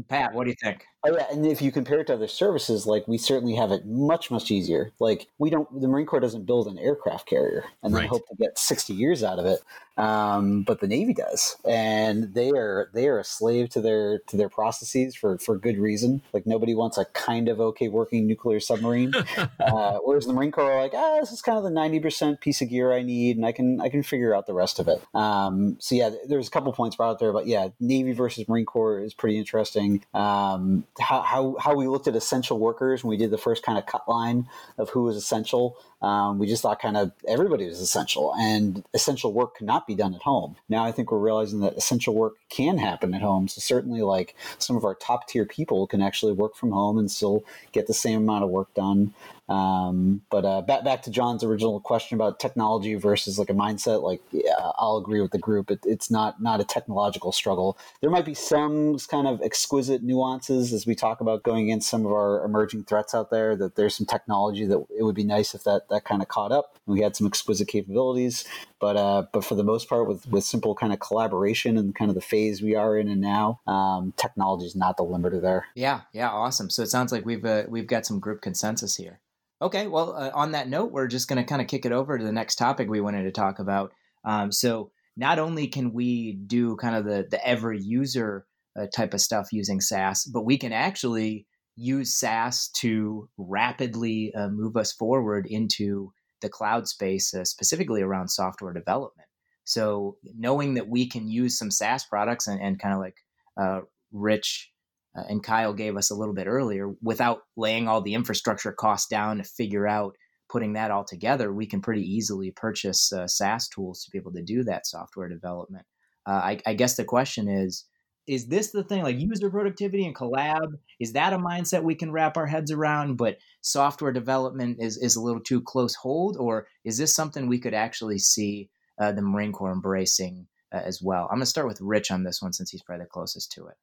Pat, what do you think? Oh yeah, and if you compare it to other services, like we certainly have it much much easier. Like we don't, the Marine Corps doesn't build an aircraft carrier and then right. hope to get sixty years out of it, um, but the Navy does, and they are they are a slave to their to their processes for for good reason. Like nobody wants a kind of okay working nuclear submarine, uh, whereas the Marine Corps are like, ah, this is kind of the ninety percent piece of gear I need, and I can I can figure out the rest of it. Um, so yeah, there's a couple points brought out there, but yeah, Navy versus Marine Corps is pretty interesting. Um, how, how, how we looked at essential workers when we did the first kind of cut line of who was essential. Um, we just thought kind of everybody was essential, and essential work cannot be be done at home. Now I think we're realizing that essential work can happen at home. So certainly, like some of our top tier people can actually work from home and still get the same amount of work done. Um, but uh, back back to John's original question about technology versus like a mindset. Like, yeah, I'll agree with the group. It, it's not not a technological struggle. There might be some kind of exquisite nuances as we talk about going against some of our emerging threats out there. That there's some technology that it would be nice if that that kind of caught up. We had some exquisite capabilities, but uh, but for the most part, with with simple kind of collaboration and kind of the phase we are in and now, um, technology is not the limiter there. Yeah, yeah, awesome. So it sounds like we've uh, we've got some group consensus here. Okay, well, uh, on that note, we're just going to kind of kick it over to the next topic we wanted to talk about. Um, so, not only can we do kind of the the every user uh, type of stuff using SaaS, but we can actually use SaaS to rapidly uh, move us forward into the cloud space, uh, specifically around software development. So, knowing that we can use some SaaS products and, and kind of like uh, Rich uh, and Kyle gave us a little bit earlier, without laying all the infrastructure costs down to figure out putting that all together, we can pretty easily purchase uh, SaaS tools to be able to do that software development. Uh, I, I, guess the question is is this the thing like user productivity and collab is that a mindset we can wrap our heads around but software development is, is a little too close hold or is this something we could actually see uh, the marine corps embracing uh, as well i'm going to start with rich on this one since he's probably the closest to it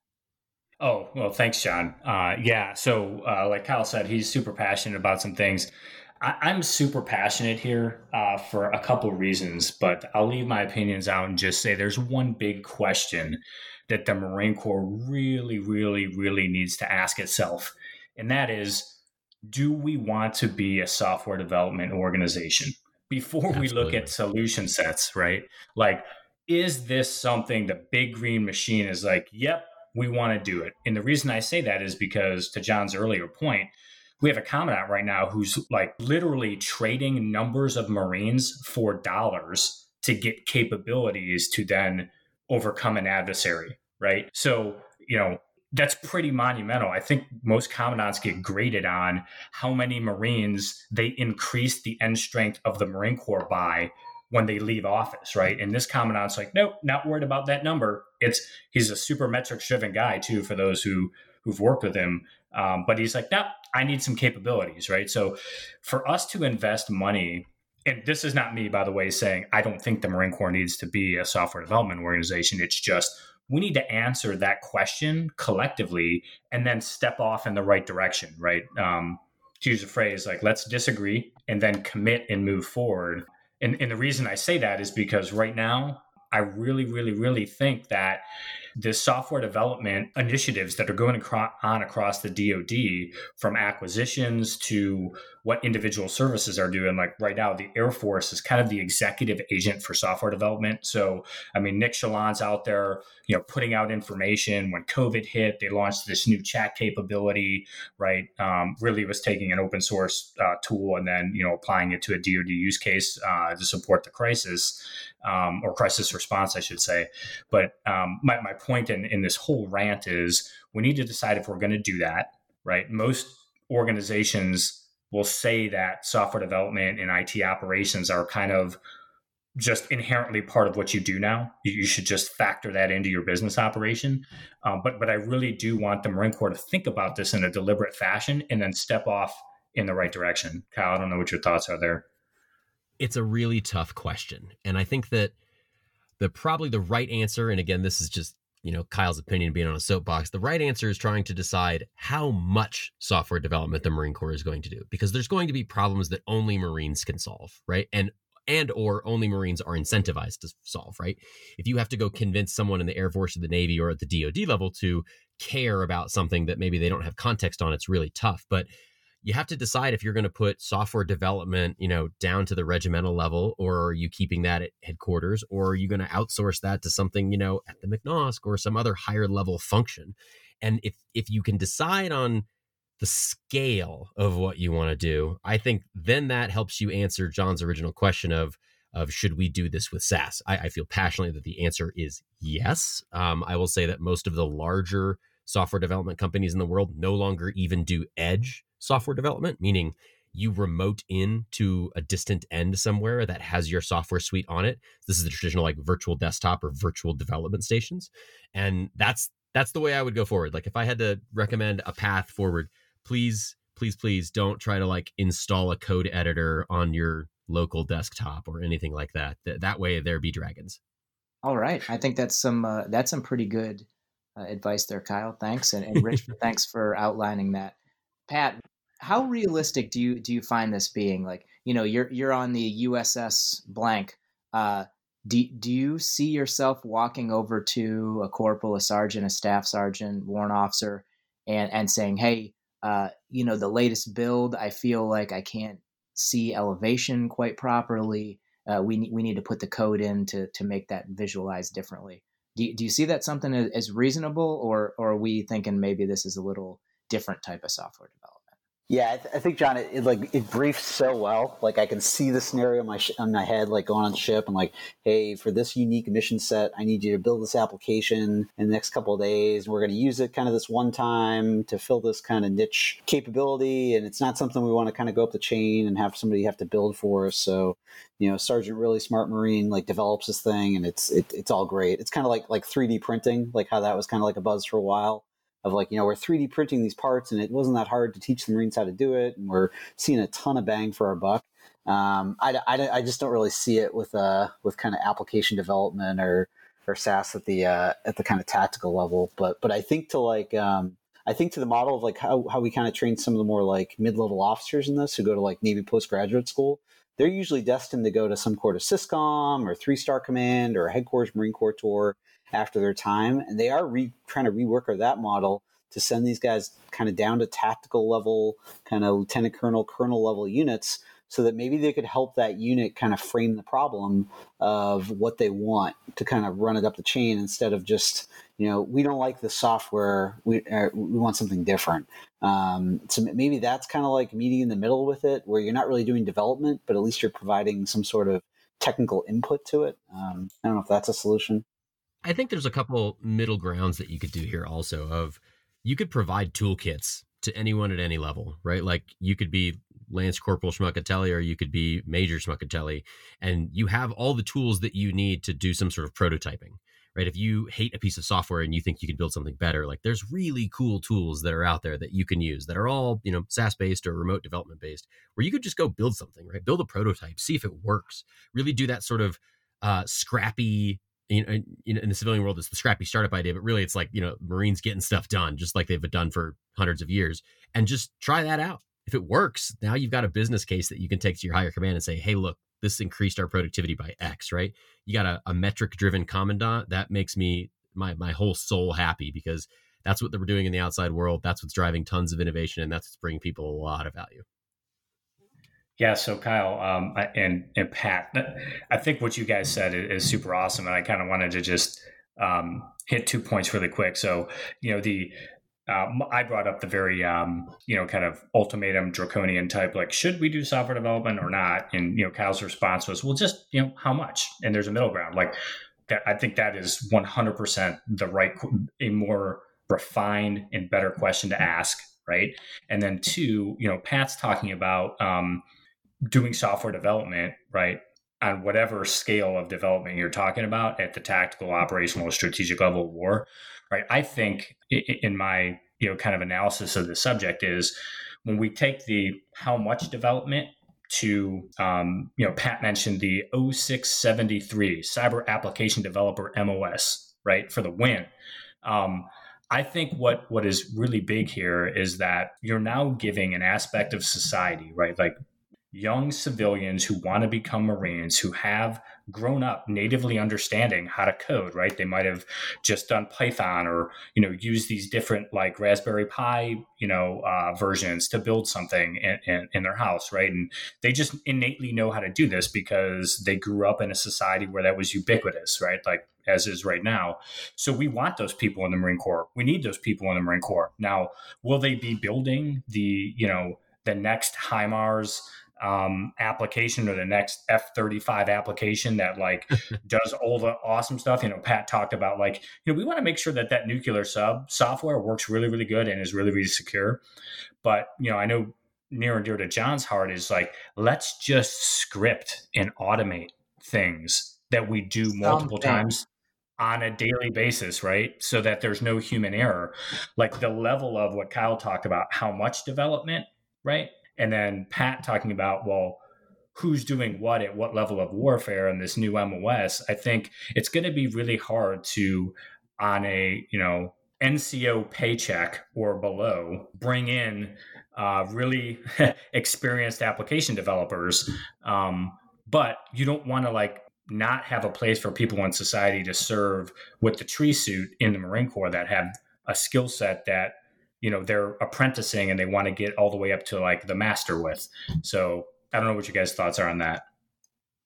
Oh, well, thanks, John. Uh, yeah. So, uh, like Kyle said, he's super passionate about some things. I, am super passionate here uh, for a couple reasons, but I'll leave my opinions out and just say there's one big question that the Marine Corps really, really, really needs to ask itself. And that is do we want to be a software development organization? Before Absolutely. we look at solution sets, right? Like, is this something the big green machine is like, yep, we want to do it. And the reason I say that is because, to John's earlier point, we have a commandant right now who's like literally trading numbers of Marines for dollars to get capabilities to then overcome an adversary, right? So, you know, that's pretty monumental. I think most commandants get graded on how many Marines they increase the end strength of the Marine Corps by when they leave office, right? And this commandant's like, nope, not worried about that number. It's he's a super metrics driven guy too. For those who who've worked with him, um, but he's like, nope, I need some capabilities, right? So for us to invest money, and this is not me, by the way, saying I don't think the Marine Corps needs to be a software development organization. It's just we need to answer that question collectively and then step off in the right direction, right? Um, to use a phrase like let's disagree and then commit and move forward and, and the reason I say that is because right now, I really, really, really think that the software development initiatives that are going on across the DoD, from acquisitions to what individual services are doing. Like right now, the Air Force is kind of the executive agent for software development. So, I mean, Nick Chaillan's out there, you know, putting out information. When COVID hit, they launched this new chat capability. Right, um, really was taking an open source uh, tool and then you know applying it to a DoD use case uh, to support the crisis um, or crisis response, I should say. But um, my, my point in, in this whole rant is we need to decide if we're going to do that, right? Most organizations will say that software development and IT operations are kind of just inherently part of what you do now. You should just factor that into your business operation. Um, but but I really do want the Marine Corps to think about this in a deliberate fashion and then step off in the right direction. Kyle, I don't know what your thoughts are there it's a really tough question. And I think that the probably the right answer, and again, this is just, you know, Kyle's opinion being on a soapbox, the right answer is trying to decide how much software development the Marine Corps is going to do. Because there's going to be problems that only Marines can solve, right? And and or only Marines are incentivized to solve, right? If you have to go convince someone in the Air Force or the Navy or at the DoD level to care about something that maybe they don't have context on, it's really tough. But you have to decide if you're going to put software development, you know, down to the regimental level, or are you keeping that at headquarters, or are you going to outsource that to something, you know, at the MCNOSC or some other higher level function? And if if you can decide on the scale of what you want to do, I think then that helps you answer John's original question of of should we do this with SaaS? I, I feel passionately that the answer is yes. Um, I will say that most of the larger software development companies in the world no longer even do edge software development, meaning you remote in to a distant end somewhere that has your software suite on it. This is the traditional like virtual desktop or virtual development stations. And that's that's the way I would go forward. Like if I had to recommend a path forward, please, please, please don't try to like install a code editor on your local desktop or anything like that. Th- that way there be dragons. All right. I think that's some uh, that's some pretty good uh, advice there, Kyle. Thanks. And, and Rich, thanks for outlining that. Pat, how realistic do you do you find this being? Like, you know, you're you're on the USS blank. Uh, do, do you see yourself walking over to a corporal, a sergeant, a staff sergeant, warrant officer, and and saying, "Hey, uh, you know, the latest build, I feel like I can't see elevation quite properly. Uh, we need we need to put the code in to to make that visualize differently." Do you, do you see that something as reasonable, or or are we thinking maybe this is a little different type of software development? Yeah, I, th- I think John, it, it, like it briefs so well. Like I can see the scenario in my sh- in my head, like going on ship. and like, hey, for this unique mission set, I need you to build this application in the next couple of days, we're going to use it kind of this one time to fill this kind of niche capability. And it's not something we want to kind of go up the chain and have somebody have to build for us. So, you know, Sergeant really smart Marine like develops this thing, and it's it, it's all great. It's kind of like like 3D printing, like how that was kind of like a buzz for a while of like you know we're 3d printing these parts and it wasn't that hard to teach the marines how to do it and we're seeing a ton of bang for our buck. Um, I, I, I, just don't really see it with uh with kind of application development or or SaaS at the uh, at the kind of tactical level. But but I think to like um, I think to the model of like how, how we kind of train some of the more like mid-level officers in this who go to like Navy postgraduate school they're usually destined to go to some court of SysCom or three star command or headquarters Marine Corps tour after their time, and they are re- trying to rework that model to send these guys kind of down to tactical level, kind of lieutenant colonel, colonel level units, so that maybe they could help that unit kind of frame the problem of what they want to kind of run it up the chain instead of just you know we don't like the software we uh, we want something different. Um, so maybe that's kind of like meeting in the middle with it where you're not really doing development but at least you're providing some sort of technical input to it. Um, i don't know if that's a solution I think there's a couple middle grounds that you could do here also of you could provide toolkits to anyone at any level, right? Like you could be Lance Corporal Schmuckatelli or you could be Major Schmuckatelli, and you have all the tools that you need to do some sort of prototyping, right? If you hate a piece of software and you think you can build something better, like there's really cool tools that are out there that you can use that are all, you know, SaaS based or remote development based, where you could just go build something, right? Build a prototype, see if it works, really do that sort of uh, scrappy you know, in, in the civilian world, it's the scrappy startup idea, but really it's like, you know, Marines getting stuff done, just like they've done for hundreds of years, and just try that out. If it works, now you've got a business case that you can take to your higher command and say, hey, look, this increased our productivity by X, right? You got a, a metric driven commandant. That makes me, my, my whole soul happy because that's what they're doing in the outside world. That's what's driving tons of innovation and that's what's bringing people a lot of value. Yeah, so Kyle um, and and Pat, I think what you guys said is, super awesome, and I kind of wanted to just um, hit two points really quick. So, you know, the um, I brought up the very um, you know kind of ultimatum draconian type, like should we do software development or not? And you know, Kyle's response was, well, just you know, how much? And there's a middle ground. Like that, I think that is 100% the right, a more refined and better question to ask, right? And then two, you know, Pat's talking about. Um, doing software development, right, on whatever scale of development you're talking about at the tactical, operational, strategic level of war, right? I think in my you know kind of analysis of the subject is when we take the how much development to um, you know Pat mentioned the 0673 Cyber Application Developer MOS right for the win. Um, I think what what is really big here is that you're now giving an aspect of society, right? Like young civilians who want to become Marines who have grown up natively understanding how to code, right? They might have just done Python or, you know, use these different like Raspberry Pi, you know, uh, versions to build something in, in, in, their house, right? And they just innately know how to do this because they grew up in a society where that was ubiquitous, right? Like as is right now. So we want those people in the Marine Corps. We need those people in the Marine Corps. Now, will they be building the, you know, the next HIMARS um, application or the next F thirty five application that like does all the awesome stuff. You know, Pat talked about like you know we want to make sure that that nuclear sub software works really really good and is really really secure. But you know, I know near and dear to John's heart is like, let's just script and automate things that we do multiple Something. times on a daily basis, right? So that there's no human error. Like the level of what Kyle talked about, how much development, right? And then Pat talking about, well, who's doing what at what level of warfare in this new MOS, I think it's going to be really hard to, on a, you know, NCO paycheck or below, bring in uh, really experienced application developers. Um, but you don't want to like not have a place for people in society to serve with the tree suit in the Marine Corps that have a skill set that you know they're apprenticing and they want to get all the way up to like the master with. So I don't know what your guys' thoughts are on that.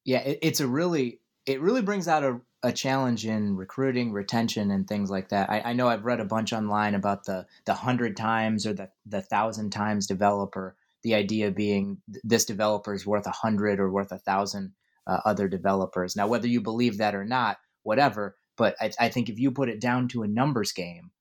Yeah, it, it's a really it really brings out a, a challenge in recruiting, retention, and things like that. I, I know I've read a bunch online about the the hundred times or the the thousand times developer. The idea being this developer is worth a hundred or worth a thousand uh, other developers. Now, whether you believe that or not, whatever. But I, I think if you put it down to a numbers game,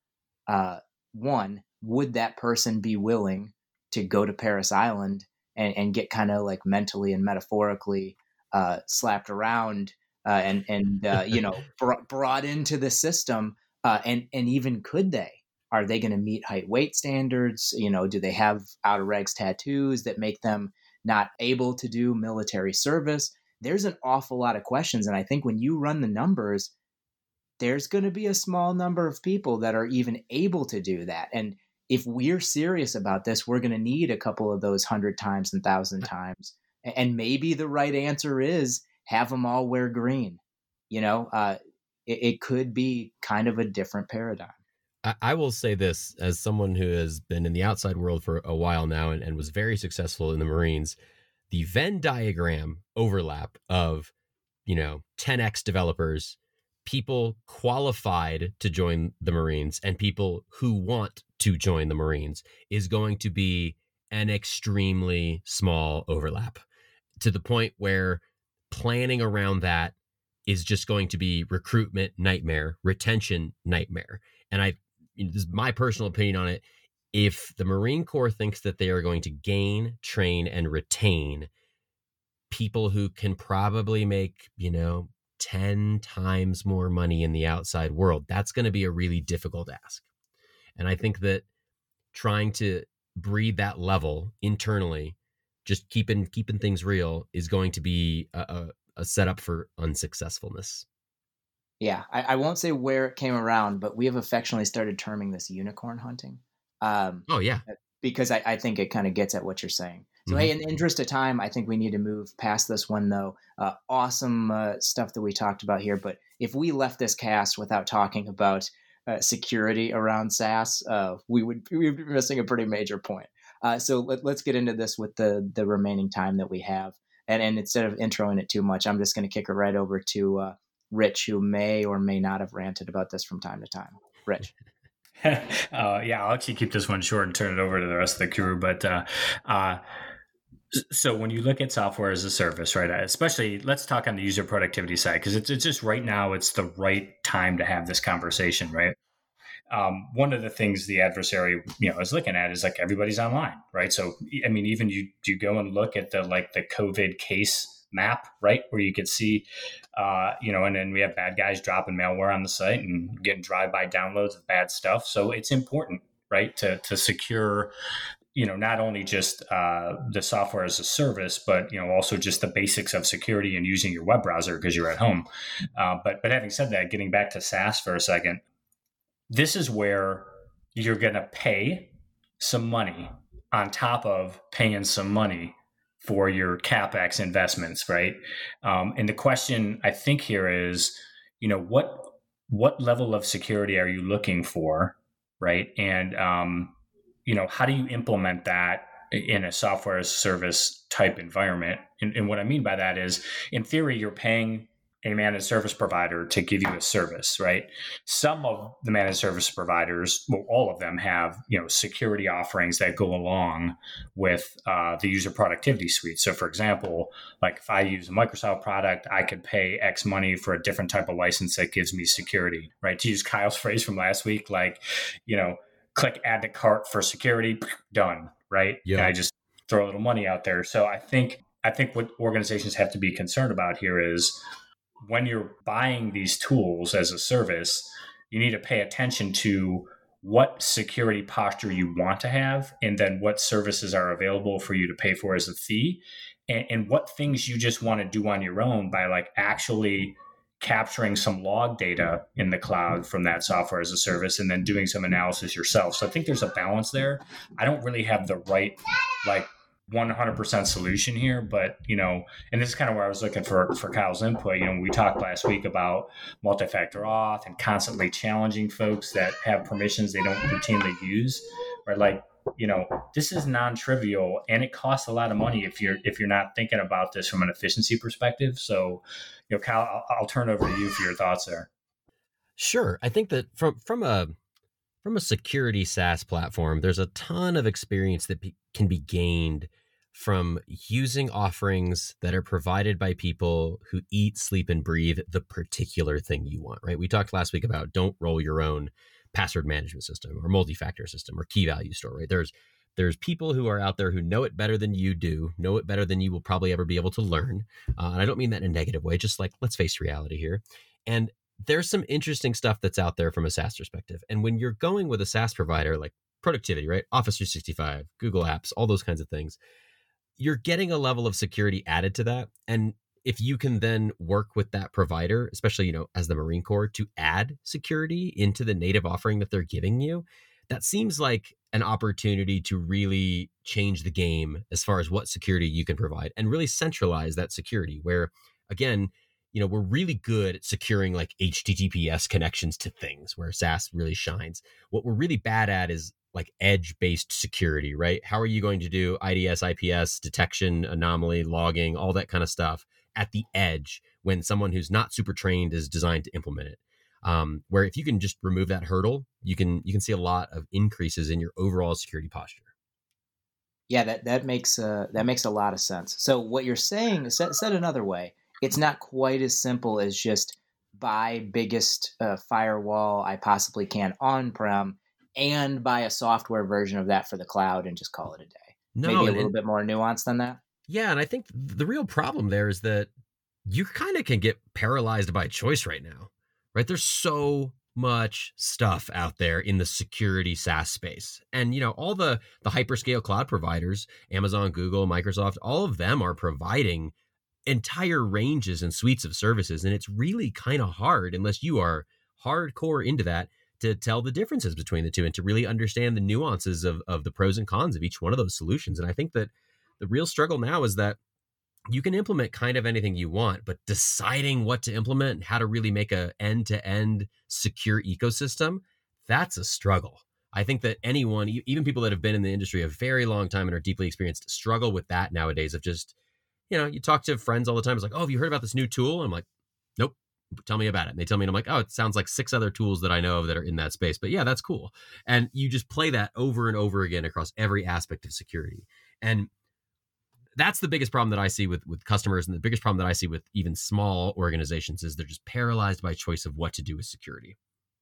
uh, one, would that person be willing to go to Parris Island and, and get kind of like mentally and metaphorically uh, slapped around uh, and and uh, you know br- brought into the system? Uh, and and even could they? Are they going to meet height weight standards? You know, do they have outer regs tattoos that make them not able to do military service? there's an awful lot of questions. And I think when you run the numbers, there's going to be a small number of people that are even able to do that. And if we're serious about this, we're going to need a couple of those hundred times and thousand times. And maybe the right answer is have them all wear green. You know, uh, it, it could be kind of a different paradigm. I will say this as someone who has been in the outside world for a while now and, and was very successful in the Marines the Venn diagram overlap of, you know, 10x developers, people qualified to join the Marines, and people who want to join the Marines is going to be an extremely small overlap to the point where planning around that is just going to be recruitment nightmare, retention nightmare. And I, this is my personal opinion on it if the Marine Corps thinks that they are going to gain, train, and retain people who can probably make, you know, 10 times more money in the outside world, that's going to be a really difficult ask. And I think that trying to breed that level internally, just keeping keeping things real, is going to be a, a, a setup for unsuccessfulness. Yeah, I, I, won't say where it came around, but we have affectionately started terming this unicorn hunting. Um, oh yeah, because I, I think it kind of gets at what you're saying. So mm-hmm. hey, in the interest of time, I think we need to move past this one though. Uh, awesome uh, stuff that we talked about here, but if we left this cast without talking about uh, security around SaaS, uh, we would we would be missing a pretty major point. Uh, so let, us get into this with the the remaining time that we have, and and instead of introing it too much, I'm just going to kick it right over to uh, Rich, who may or may not have ranted about this from time to time. Rich. uh, yeah, I'll actually keep this one short and turn it over to the rest of the crew. But so when you look at software as a service, right? Especially, let's talk on the user productivity side because it's, it's just right now it's the right time to have this conversation, right? Um, one of the things the adversary you know is looking at is like everybody's online, right? So I mean, even you you go and look at the like the COVID case map, right, where you could see, uh, you know, and then we have bad guys dropping malware on the site and getting drive-by downloads of bad stuff. So it's important, right, to to secure you know not only just uh, the software as a service but you know also just the basics of security and using your web browser because you're at home uh, but but having said that getting back to saas for a second this is where you're going to pay some money on top of paying some money for your capex investments, right? Um, and the question I think here is, you know, what what level of security are you looking for, right? And um, you know, how do you implement that in a software as service type environment? And, and what I mean by that is, in theory, you're paying a managed service provider to give you a service, right? Some of the managed service providers, well, all of them have you know security offerings that go along with uh, the user productivity suite. So, for example, like if I use a Microsoft product, I could pay X money for a different type of license that gives me security, right? To use Kyle's phrase from last week, like you know, click add to cart for security, done, right? Yeah. I just throw a little money out there. So I think I think what organizations have to be concerned about here is when you're buying these tools as a service, you need to pay attention to what security posture you want to have and then what services are available for you to pay for as a fee and, and what things you just want to do on your own by like actually capturing some log data in the cloud from that software as a service and then doing some analysis yourself. So I think there's a balance there. I don't really have the right like 100% solution here but you know and this is kind of where i was looking for for kyle's input you know we talked last week about multi-factor auth and constantly challenging folks that have permissions they don't routinely use right like you know this is non-trivial and it costs a lot of money if you're if you're not thinking about this from an efficiency perspective. So you know kyle i'll, I'll turn over to you for your thoughts there. Sure. I think that from from a from a security SaaS platform, there's a ton of experience that be, can be gained from using offerings that are provided by people who eat, sleep, and breathe the particular thing you want, right? We talked last week about don't roll your own password management system or multi-factor system or key value store, right? There's there's people who are out there who know it better than you do, know it better than you will probably ever be able to learn. Uh, and I don't mean that in a negative way, just like let's face reality here. And there's some interesting stuff that's out there from a SaaS perspective. And when you're going with a SaaS provider like productivity, right? Office 365, Google Apps, all those kinds of things, you're getting a level of security added to that. And if you can then work with that provider, especially, you know, as the Marine Corps to add security into the native offering that they're giving you, that seems like an opportunity to really change the game as far as what security you can provide and really centralize that security where again you know we're really good at securing like https connections to things where saas really shines. What we're really bad at is like edge based security right? How are you going to do ids ips detection anomaly logging all that kind of stuff at the edge when someone who's not super trained is designed to implement it um, where if you can just remove that hurdle you can you can see a lot of increases in your overall security posture yeah that that makes uh, that makes a lot of sense so what you're saying said, said another way it's not quite as simple as just buy biggest uh, firewall I possibly can on prem and buy a software version of that for the cloud and just call it a day. No, Maybe a little bit more nuanced than that. Yeah, and I think the real problem there is that you kind of can get paralyzed by choice right now. Right? There's so much stuff out there in the security SaaS space. And you know, all the the hyperscale cloud providers, Amazon, Google, Microsoft, all of them are providing entire ranges and suites of services. And it's really kind of hard unless you are hardcore into that to tell the differences between the two and to really understand the nuances of, of the pros and cons of each one of those solutions. And I think that the real struggle now is that you can implement kind of anything you want, but deciding what to implement and how to really make a end to end secure ecosystem, that's a struggle. I think that anyone, even people that have been in the industry a very long time and are deeply experienced, struggle with that nowadays of just you know, you talk to friends all the time. It's like, oh, have you heard about this new tool? I'm like, nope. Tell me about it. And they tell me, and I'm like, oh, it sounds like six other tools that I know of that are in that space. But yeah, that's cool. And you just play that over and over again across every aspect of security. And that's the biggest problem that I see with with customers, and the biggest problem that I see with even small organizations is they're just paralyzed by choice of what to do with security.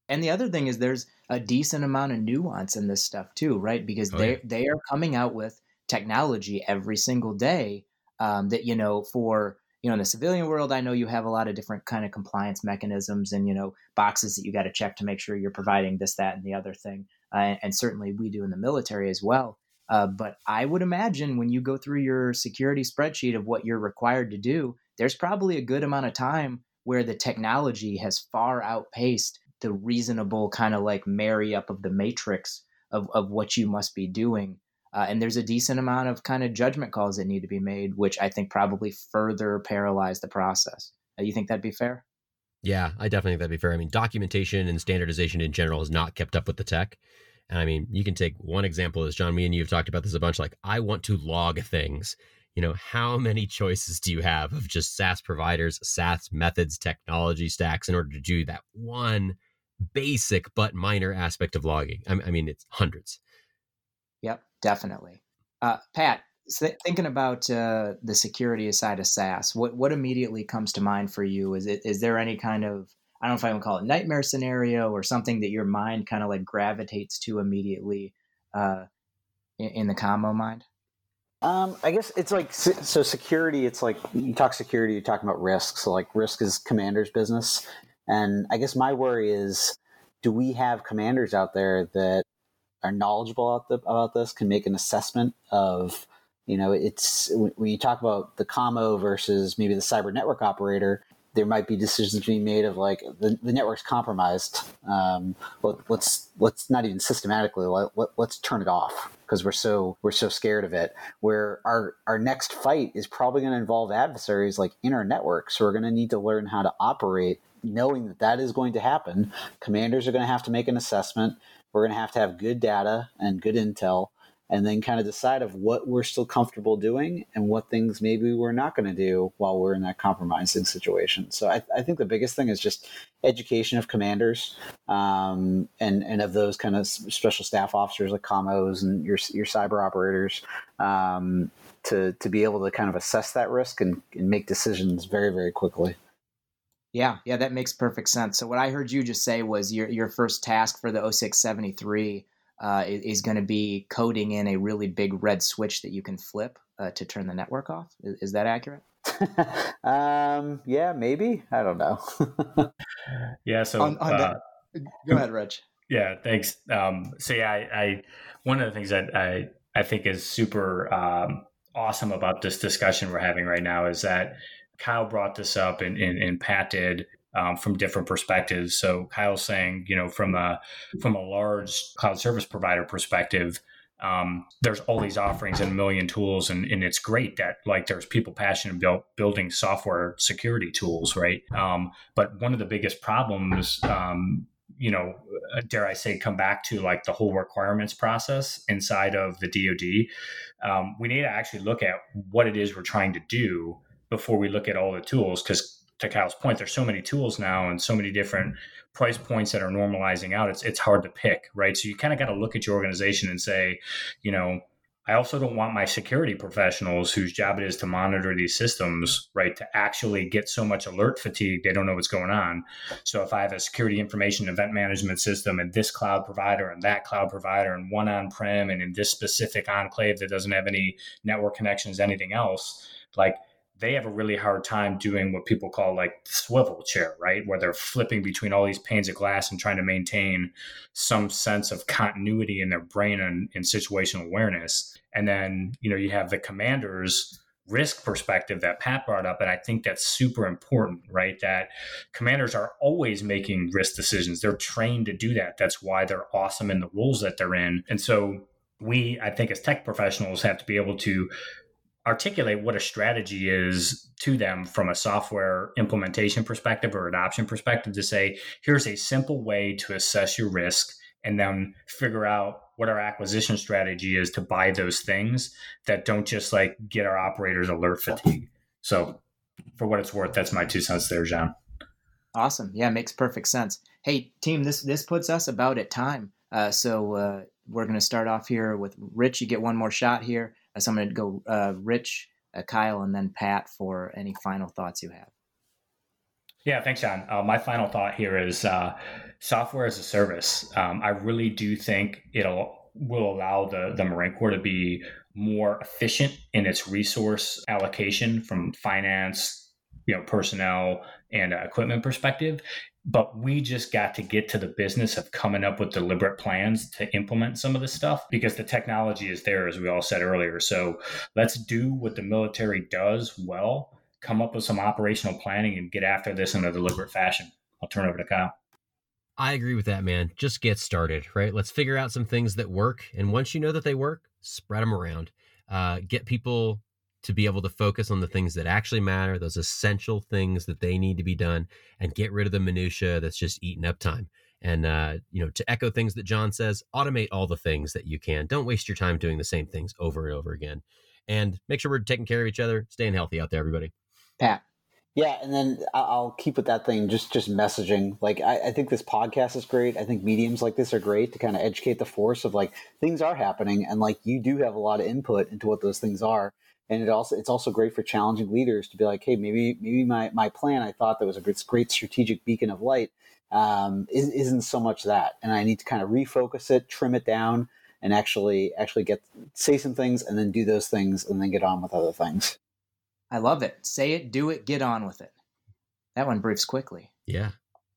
And the other thing is there's a decent amount of nuance in this stuff too, right? Because oh, they yeah. they are coming out with technology every single day um, that you know for you know in the civilian world i know you have a lot of different kind of compliance mechanisms and you know boxes that you got to check to make sure you're providing this that and the other thing uh, and certainly we do in the military as well uh, but i would imagine when you go through your security spreadsheet of what you're required to do there's probably a good amount of time where the technology has far outpaced the reasonable kind of like marry up of the matrix of, of what you must be doing uh, and there's a decent amount of kind of judgment calls that need to be made, which I think probably further paralyze the process. Uh, you think that'd be fair? Yeah, I definitely think that'd be fair. I mean, documentation and standardization in general has not kept up with the tech. And I mean, you can take one example as John, me and you have talked about this a bunch. Like, I want to log things. You know, how many choices do you have of just SaaS providers, SaaS methods, technology stacks in order to do that one basic but minor aspect of logging? I mean, it's hundreds. Yep, definitely. Uh, Pat, thinking about uh, the security side of SaaS, what what immediately comes to mind for you? Is it is there any kind of I don't know if I would call it nightmare scenario or something that your mind kind of like gravitates to immediately uh, in, in the commo mind? Um, I guess it's like so security. It's like you talk security, you're talking about risk. So like risk is commander's business, and I guess my worry is, do we have commanders out there that are knowledgeable about, the, about this, can make an assessment of, you know, it's when you talk about the commo versus maybe the cyber network operator, there might be decisions being made of like the, the network's compromised. Um, let, let's, let's not even systematically let, let, let's turn it off because we're so we're so scared of it. Where our our next fight is probably going to involve adversaries like in our network, so we're going to need to learn how to operate knowing that that is going to happen. Commanders are going to have to make an assessment. We're going to have to have good data and good intel and then kind of decide of what we're still comfortable doing and what things maybe we're not going to do while we're in that compromising situation. So I, I, think the biggest thing is just education of commanders um, and and of those kind of special staff officers like commos and your your cyber operators um, to to be able to kind of assess that risk and, and make decisions very very quickly. Yeah, yeah, that makes perfect sense. So what I heard you just say was your your first task for the 0673 uh, is, going to be coding in a really big red switch that you can flip uh, to turn the network off. Is, is that accurate? um, yeah, maybe. I don't know. yeah. So on, on uh, go ahead, Rich. Yeah, thanks. Um, so yeah, I, I, one of the things that I I think is super um, awesome about this discussion we're having right now is that Kyle brought this up and, and, and Pat did um, from different perspectives. So Kyle's saying, you know, from a from a large cloud service provider perspective, um, there's all these offerings and a million tools, and, and it's great that like there's people passionate about building software security tools, right? Um, but one of the biggest problems um, you know, uh, dare I say, come back to like the whole requirements process inside of the DoD. Um, we need to actually look at what it is we're trying to do before we look at all the tools, because to Kyle's point, there's so many tools now and so many different price points that are normalizing out. It's it's hard to pick, right? So you kind of got to look at your organization and say, you know, I also don't want my security professionals whose job it is to monitor these systems, right, to actually get so much alert fatigue they don't know what's going on. So if I have a security information event management system and this cloud provider and that cloud provider and one on-prem and in this specific enclave that doesn't have any network connections, anything else, like they have a really hard time doing what people call like the swivel chair, right? Where they're flipping between all these panes of glass and trying to maintain some sense of continuity in their brain and, and situational awareness. And then, you know, you have the commander's risk perspective that Pat brought up. And I think that's super important, right? That commanders are always making risk decisions. They're trained to do that. That's why they're awesome in the roles that they're in. And so we, I think, as tech professionals, have to be able to articulate what a strategy is to them from a software implementation perspective or adoption perspective to say, here's a simple way to assess your risk and then figure out what our acquisition strategy is to buy those things that don't just like get our operators alert fatigue. So, for what it's worth, that's my two cents there, John. Awesome. Yeah, makes perfect sense. Hey, team, this this puts us about at time. Uh, so uh, we're going to start off here with Rich. You get one more shot here. So I'm going to go uh, Rich, uh, Kyle, and then Pat for any final thoughts you have. Yeah, thanks, John. Uh, my final thought here is uh, software as a service. Um, I really do think it'll will allow the the Marine Corps to be more efficient in its resource allocation from finance, you know, personnel and uh, equipment perspective but we just got to get to the business of coming up with deliberate plans to implement some of this stuff because the technology is there as we all said earlier. So let's do what the military does well come up with some operational planning and get after this in a deliberate fashion. I'll turn over to kyle. I agree with that man. Just get started right? Let's figure out some things that work and once you know that they work spread them around. Uh, get people to be able to focus on the things that actually matter, those essential things that they need to be done, and get rid of the minutia that's just eating up time. And uh, you know, to echo things that John says, automate all the things that you can. Don't waste your time doing the same things over and over again. And make sure we're taking care of each other, staying healthy out there, everybody. Pat. Yeah, and then I'll keep with that thing, just just messaging. Like I, I, think this podcast is great. I think mediums like this are great to kind of educate the force of like things are happening, and like you do have a lot of input into what those things are and it also it's also great for challenging leaders to be like, hey, maybe maybe my my plan I thought that was a great, great strategic beacon of light um, isn't so much that, and I need to kind of refocus it, trim it down, and actually actually get say some things and then do those things and then get on with other things. I love it. Say it, do it, get on with it. That one briefs quickly. Yeah.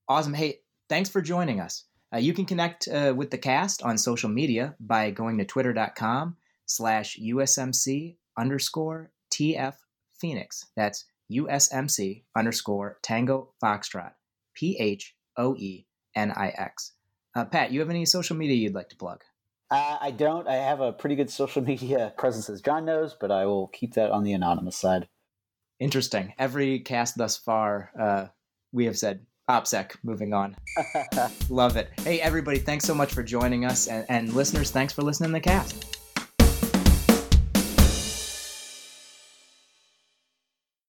Awesome. Hey, thanks for joining us. Uh, you can connect uh, with the cast on social media by going to twitter.com slash USMC underscore TF Phoenix. That's USMC underscore Tango Foxtrot. P H O E N I X. Uh, Pat, you have any social media you'd like to plug? Uh, I don't. I have a pretty good social media presence, as John knows, but I will keep that on the anonymous side. Interesting. Every cast thus far, uh, we have said OPSEC. Moving on. Love it. Hey, everybody, thanks so much for joining us. And, and listeners, thanks for listening to the cast.